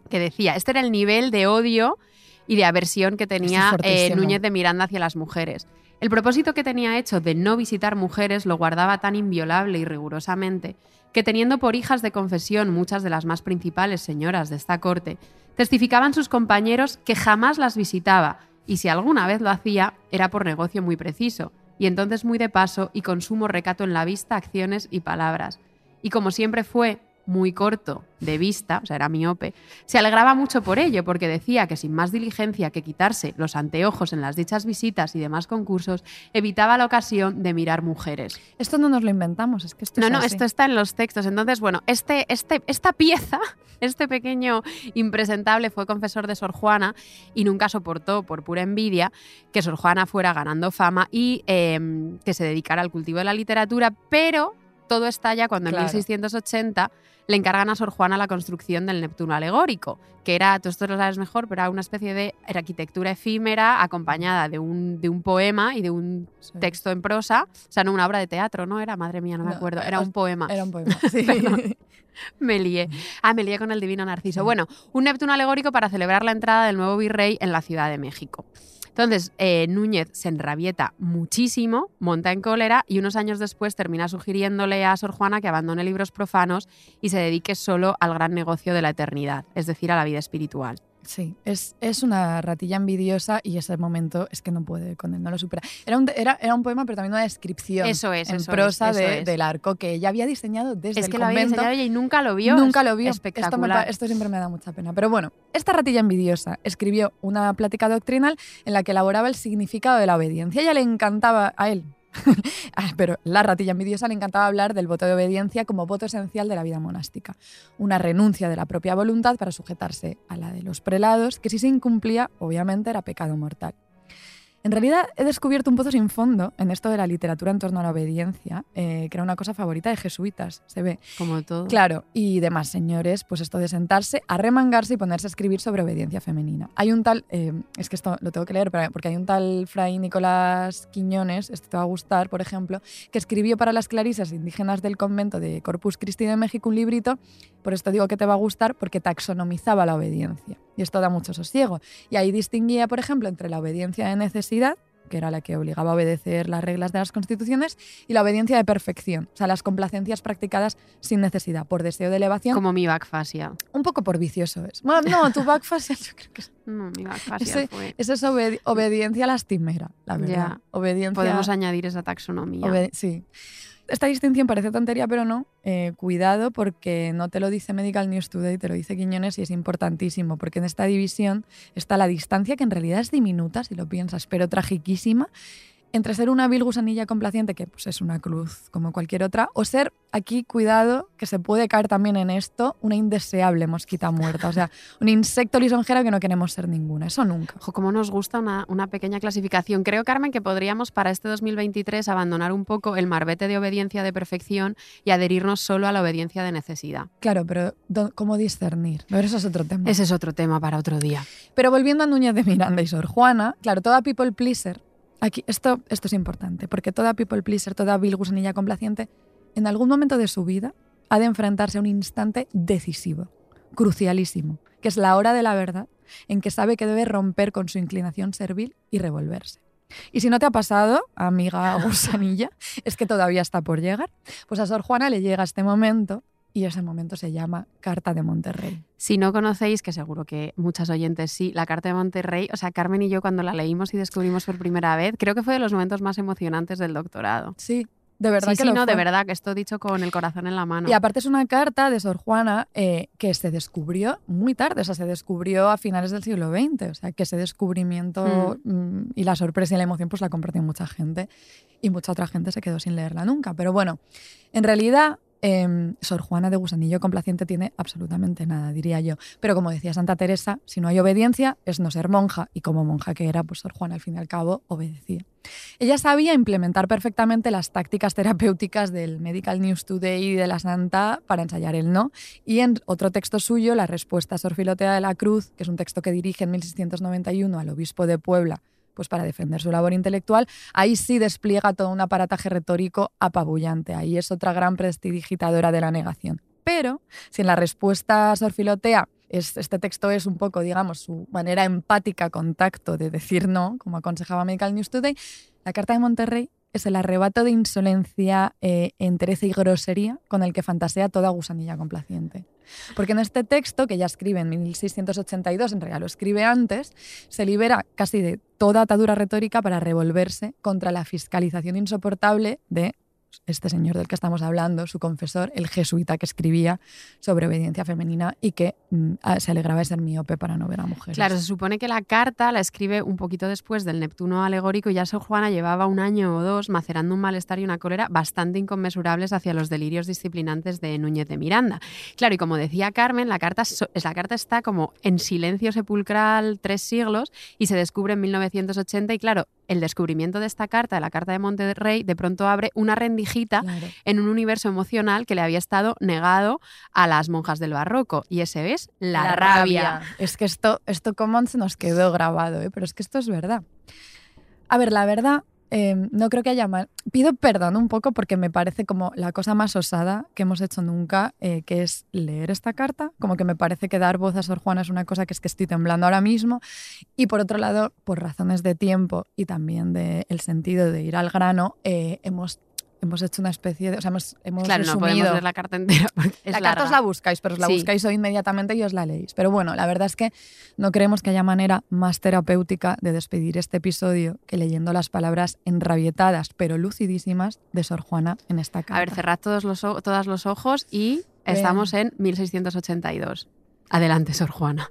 Que decía, este era el nivel de odio y de aversión que tenía eh. Núñez de Miranda hacia las mujeres. El propósito que tenía hecho de no visitar mujeres lo guardaba tan inviolable y rigurosamente que teniendo por hijas de confesión muchas de las más principales señoras de esta corte, testificaban sus compañeros que jamás las visitaba y si alguna vez lo hacía era por negocio muy preciso y entonces muy de paso y con sumo recato en la vista, acciones y palabras. Y como siempre fue muy corto de vista, o sea, era miope, se alegraba mucho por ello, porque decía que sin más diligencia que quitarse los anteojos en las dichas visitas y demás concursos, evitaba la ocasión de mirar mujeres. Esto no nos lo inventamos, es que esto No, es no, así. esto está en los textos. Entonces, bueno, este, este, esta pieza, este pequeño impresentable fue confesor de Sor Juana y nunca soportó, por pura envidia, que Sor Juana fuera ganando fama y eh, que se dedicara al cultivo de la literatura, pero todo estalla cuando en Claro. 1680 le encargan a Sor Juana la construcción del Neptuno alegórico, que era, tú esto lo sabes mejor, pero era una especie de arquitectura efímera acompañada de un, de un poema y de un Sí. texto en prosa, o sea, no una obra de teatro, ¿no? Era, madre mía, no me acuerdo, eh, era un poema. Era un poema. Sí. Me lié. Ah, me lié con el divino Narciso. Sí. Bueno, un Neptuno alegórico para celebrar la entrada del nuevo virrey en la Ciudad de México. Entonces, eh, Núñez se enrabieta muchísimo, monta en cólera y unos años después termina sugiriéndole a Sor Juana que abandone libros profanos y se dedique solo al gran negocio de la eternidad, es decir, a la vida espiritual. Sí, es, es una ratilla envidiosa y ese momento es que no puede con él, no lo supera. Era un, era, era un poema, pero también una descripción Eso es, en eso prosa es, eso de- es. del arco que ella había diseñado desde es el que lo convento. y nunca lo vio. Nunca lo vio. Esto, me Espectacular. esto siempre me da mucha pena. Pero bueno, esta ratilla envidiosa escribió una plática doctrinal en la que elaboraba el significado de la obediencia. A ella le encantaba, a él, Ah, pero la ratilla envidiosa le encantaba hablar del voto de obediencia como voto esencial de la vida monástica. Una renuncia de la propia voluntad para sujetarse a la de los prelados, que si se incumplía, obviamente era pecado mortal. En realidad he descubierto un pozo sin fondo en esto de la literatura en torno a la obediencia, eh, que era una cosa favorita de jesuitas, se ve. Como todo. Claro, y demás señores, pues esto de sentarse, arremangarse y ponerse a escribir sobre obediencia femenina. Hay un tal, eh, es que esto lo tengo que leer, porque hay un tal Fray Nicolás Quiñones, este te va a gustar, por ejemplo, que escribió para las clarisas indígenas del convento de Corpus Christi de México un librito, por esto digo que te va a gustar, porque taxonomizaba la obediencia. Y esto da mucho sosiego. Y ahí distinguía, por ejemplo, entre la obediencia de necesidad, que era la que obligaba a obedecer las reglas de las constituciones, y la obediencia de perfección, o sea, las complacencias practicadas sin necesidad, por deseo de elevación, Como mi backfasia. un poco por vicioso es. Bueno, no, tu backfasia yo creo que es, No, mi backfasia fue. esa es obedi- obediencia lastimera, la verdad. Ya. Obediencia... Podemos añadir esa taxonomía. obedi- sí. Esta distinción parece tontería, pero no. Eh, cuidado porque no te lo dice Medical News Today, te lo dice Quiñones y es importantísimo porque en esta división está la distancia que en realidad es diminuta, si lo piensas, pero tragiquísima, entre ser una vil gusanilla complaciente, que pues, es una cruz como cualquier otra, o ser, aquí cuidado, que se puede caer también en esto, una indeseable mosquita muerta. O sea, un insecto lisonjero que no queremos ser ninguna. Eso nunca. Ojo, cómo nos gusta una, una pequeña clasificación. Creo, Carmen, que podríamos para este 2023 abandonar un poco el marbete de obediencia de perfección y adherirnos solo a la obediencia de necesidad. Claro, pero ¿cómo discernir? Pero eso es otro tema. Ese es otro tema para otro día. Pero volviendo a Núñez de Miranda y Sor Juana, claro, toda people pleaser, aquí, esto, esto es importante, porque toda people pleaser, toda vil gusanilla complaciente, en algún momento de su vida ha de enfrentarse a un instante decisivo, crucialísimo, que es la hora de la verdad, en que sabe que debe romper con su inclinación servil y revolverse. Y si no te ha pasado, amiga gusanilla, es que todavía está por llegar. Pues a Sor Juana le llega este momento y ese momento se llama Carta de Monterrey. Si no conocéis, que seguro que muchas oyentes sí, la Carta de Monterrey, o sea, Carmen y yo cuando la leímos y descubrimos por primera vez, creo que fue de los momentos más emocionantes del doctorado. Sí, de verdad sí, que sí, lo no, de fue. verdad, que esto dicho con el corazón en la mano. Y aparte es una carta de Sor Juana eh, que se descubrió muy tarde, o sea, se descubrió a finales del siglo XX, o sea, que ese descubrimiento mm, y la sorpresa y la emoción pues la compartió mucha gente y mucha otra gente se quedó sin leerla nunca. Pero bueno, en realidad em, Sor Juana de Gusanillo complaciente tiene absolutamente nada, diría yo. Pero como decía Santa Teresa, si no hay obediencia es no ser monja, y como monja que era, pues Sor Juana al fin y al cabo obedecía. Ella sabía implementar perfectamente las tácticas terapéuticas del Medical News Today y de la Santa para ensayar el no. Y en otro texto suyo, La respuesta a Sor Filotea de la Cruz, que es un texto que dirige en 1691 al obispo de Puebla, pues para defender su labor intelectual, ahí sí despliega todo un aparataje retórico apabullante. Ahí es otra gran prestidigitadora de la negación. Pero si en la respuesta a Sor Filotea es, este texto es un poco, digamos, su manera empática, contacto de decir no, como aconsejaba Medical News Today, la Carta de Monterrey es el arrebato de insolencia, eh, entereza y grosería con el que fantasea toda gusanilla complaciente. Porque en este texto, que ya escribe en 1682, en realidad lo escribe antes, se libera casi de toda atadura retórica para revolverse contra la fiscalización insoportable de este señor del que estamos hablando, su confesor, el jesuita que escribía sobre obediencia femenina y que mm, se alegraba de ser miope para no ver a mujeres. Claro, se supone que la carta la escribe un poquito después del Neptuno alegórico y ya Sor Juana llevaba un año o dos macerando un malestar y una cólera bastante inconmensurables hacia los delirios disciplinantes de Núñez de Miranda. Claro, y como decía Carmen, la carta, la carta está como en silencio sepulcral tres siglos y se descubre en 1980 y claro, el descubrimiento de esta carta, de la Carta de Monterrey, de pronto abre una rendijita Claro. en un universo emocional que le había estado negado a las monjas del barroco. Y ese es la, rabia. Es que esto, esto como se nos quedó grabado, ¿eh? pero es que esto es verdad. A ver, la verdad, eh, no creo que haya mal. Pido perdón un poco porque me parece como la cosa más osada que hemos hecho nunca, eh, que es leer esta carta. Como que me parece que dar voz a Sor Juana es una cosa que es que estoy temblando ahora mismo. Y por otro lado, por razones de tiempo y también del sentido de ir al grano, eh, hemos, hemos hecho una especie de. O sea, hemos, hemos Claro, no podemos leer la carta entera es la larga. carta os la buscáis, pero os la Sí. buscáis hoy inmediatamente y os la leéis. Pero bueno, la verdad es que no creemos que haya manera más terapéutica de despedir este episodio que leyendo las palabras enrabietadas pero lucidísimas de Sor Juana en esta carta. A ver, cerrad todos los, todas los ojos y estamos en 1682. Adelante, Sor Juana.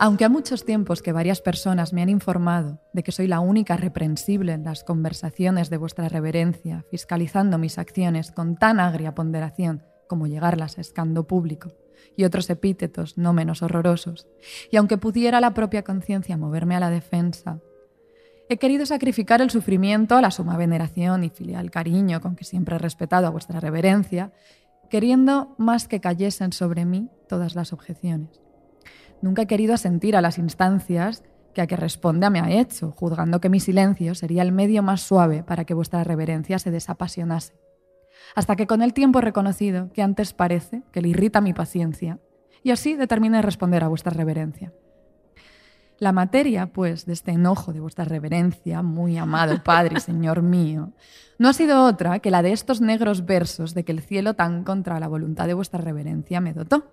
Aunque a muchos tiempos que varias personas me han informado de que soy la única reprensible en las conversaciones de vuestra reverencia, fiscalizando mis acciones con tan agria ponderación como llegarlas a escando público, y otros epítetos no menos horrorosos, y aunque pudiera la propia conciencia moverme a la defensa, he querido sacrificar el sufrimiento a la suma veneración y filial cariño con que siempre he respetado a vuestra reverencia, queriendo más que cayesen sobre mí todas las objeciones. Nunca he querido asentir a las instancias que a que responda me ha hecho, juzgando que mi silencio sería el medio más suave para que vuestra reverencia se desapasionase. Hasta que con el tiempo he reconocido que antes parece que le irrita mi paciencia, y así determiné responder a vuestra reverencia. La materia, pues, de este enojo de vuestra reverencia, muy amado Padre y Señor mío, no ha sido otra que la de estos negros versos de que el cielo tan contra la voluntad de vuestra reverencia me dotó.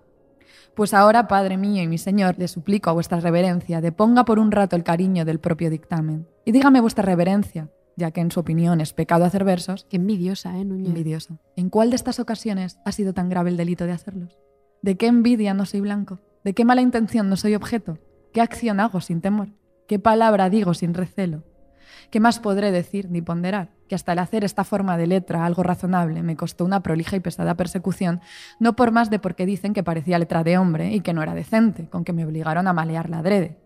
Pues ahora, Padre mío y mi Señor, le suplico a vuestra reverencia deponga por un rato el cariño del propio dictamen. Y dígame vuestra reverencia, ya que en su opinión es pecado hacer versos, Qué envidiosa, ¿eh, Núñez? envidioso. ¿En cuál de estas ocasiones ha sido tan grave el delito de hacerlos? ¿De qué envidia no soy blanco? ¿De qué mala intención no soy objeto? ¿Qué acción hago sin temor? ¿Qué palabra digo sin recelo? ¿Qué más podré decir ni ponderar? Que hasta el hacer esta forma de letra algo razonable me costó una prolija y pesada persecución, no por más de porque dicen que parecía letra de hombre y que no era decente, con que me obligaron a malearla adrede.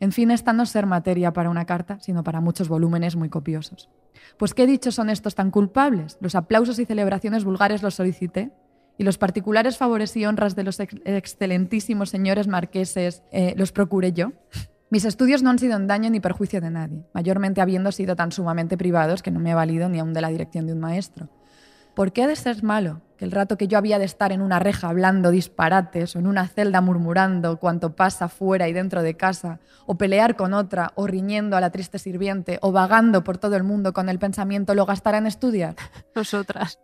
En fin, esta no ser materia para una carta, sino para muchos volúmenes muy copiosos. Pues qué dichos son estos tan culpables. Los aplausos y celebraciones vulgares los solicité, y los particulares favores y honras de los ex- excelentísimos señores marqueses eh, los procuré yo. Mis estudios no han sido en daño ni perjuicio de nadie, mayormente habiendo sido tan sumamente privados que no me he valido ni aun de la dirección de un maestro. ¿Por qué ha de ser malo que el rato que yo había de estar en una reja hablando disparates o en una celda murmurando cuanto pasa fuera y dentro de casa, o pelear con otra, o riñendo a la triste sirviente, o vagando por todo el mundo con el pensamiento lo gastará en estudiar? Nosotras.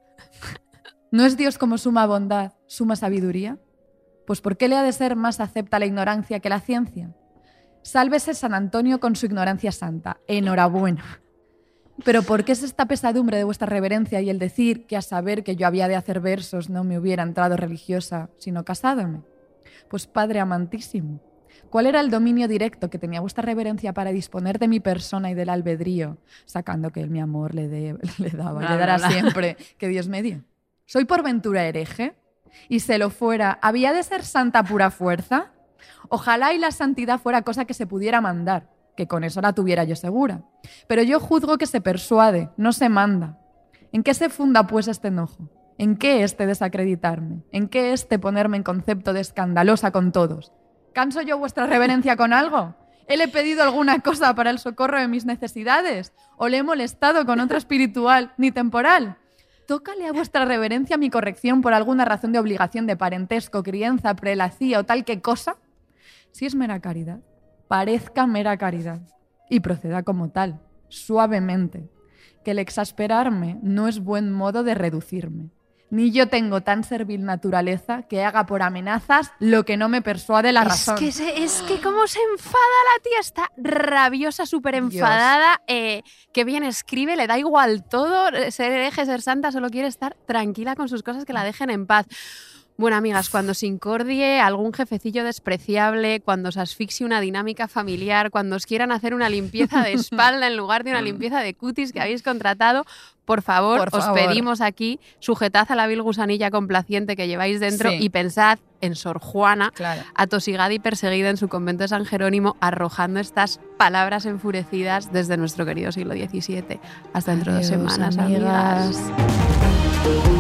¿No es Dios como suma bondad, suma sabiduría? Pues ¿por qué le ha de ser más acepta la ignorancia que la ciencia? Sálvese San Antonio con su ignorancia santa. Enhorabuena. Pero ¿por qué es esta pesadumbre de vuestra reverencia y el decir que a saber que yo había de hacer versos no me hubiera entrado religiosa, sino casádome? Pues Padre amantísimo, ¿cuál era el dominio directo que tenía vuestra reverencia para disponer de mi persona y del albedrío, sacando que él mi amor le, dé- le daba le dará siempre que Dios me dio? ¿Soy por ventura hereje? Y se lo fuera, ¿había de ser santa pura fuerza? Ojalá y la santidad fuera cosa que se pudiera mandar, que con eso la tuviera yo segura. Pero yo juzgo que se persuade, no se manda. ¿En qué se funda pues este enojo? ¿En qué este desacreditarme? ¿En qué este ponerme en concepto de escandalosa con todos? ¿Canso yo vuestra reverencia con algo? ¿He pedido alguna cosa para el socorro de mis necesidades? ¿O le he molestado con otra espiritual ni temporal? Tócale a vuestra reverencia mi corrección por alguna razón de obligación de parentesco, crianza, prelacía o tal que cosa. Si es mera caridad, parezca mera caridad y proceda como tal, suavemente, que el exasperarme no es buen modo de reducirme. Ni yo tengo tan servil naturaleza que haga por amenazas lo que no me persuade la razón. Es que, se- es que cómo se enfada la tía, está rabiosa, súper enfadada, eh, que bien escribe, le da igual todo, ser hereje, ser santa, solo quiere estar tranquila con sus cosas, que la dejen en paz. Bueno, amigas, cuando se incordie algún jefecillo despreciable, cuando os asfixie una dinámica familiar, cuando os quieran hacer una limpieza de espalda en lugar de una limpieza de cutis que habéis contratado, por favor, Por os favor. pedimos aquí, sujetad a la vil gusanilla complaciente que lleváis dentro Sí. y pensad en Sor Juana, Claro. atosigada y perseguida en su convento de San Jerónimo, arrojando estas palabras enfurecidas desde nuestro querido siglo XVII. Hasta dentro de dos semanas, amigas. amigas.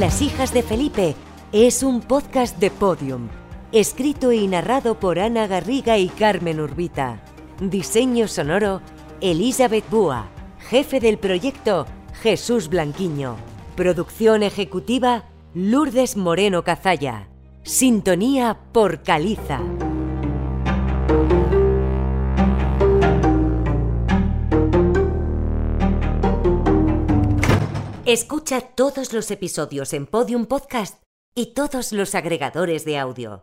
Las hijas de Felipe es un podcast de Podium, escrito y narrado por Ana Garriga y Carmen Urbita. Diseño sonoro, Elizabeth Búa. Jefe del proyecto, Jesús Blanquiño. Producción ejecutiva, Lourdes Moreno Cazalla. Sintonía por Caliza. Escucha todos los episodios en Podium Podcast y todos los agregadores de audio.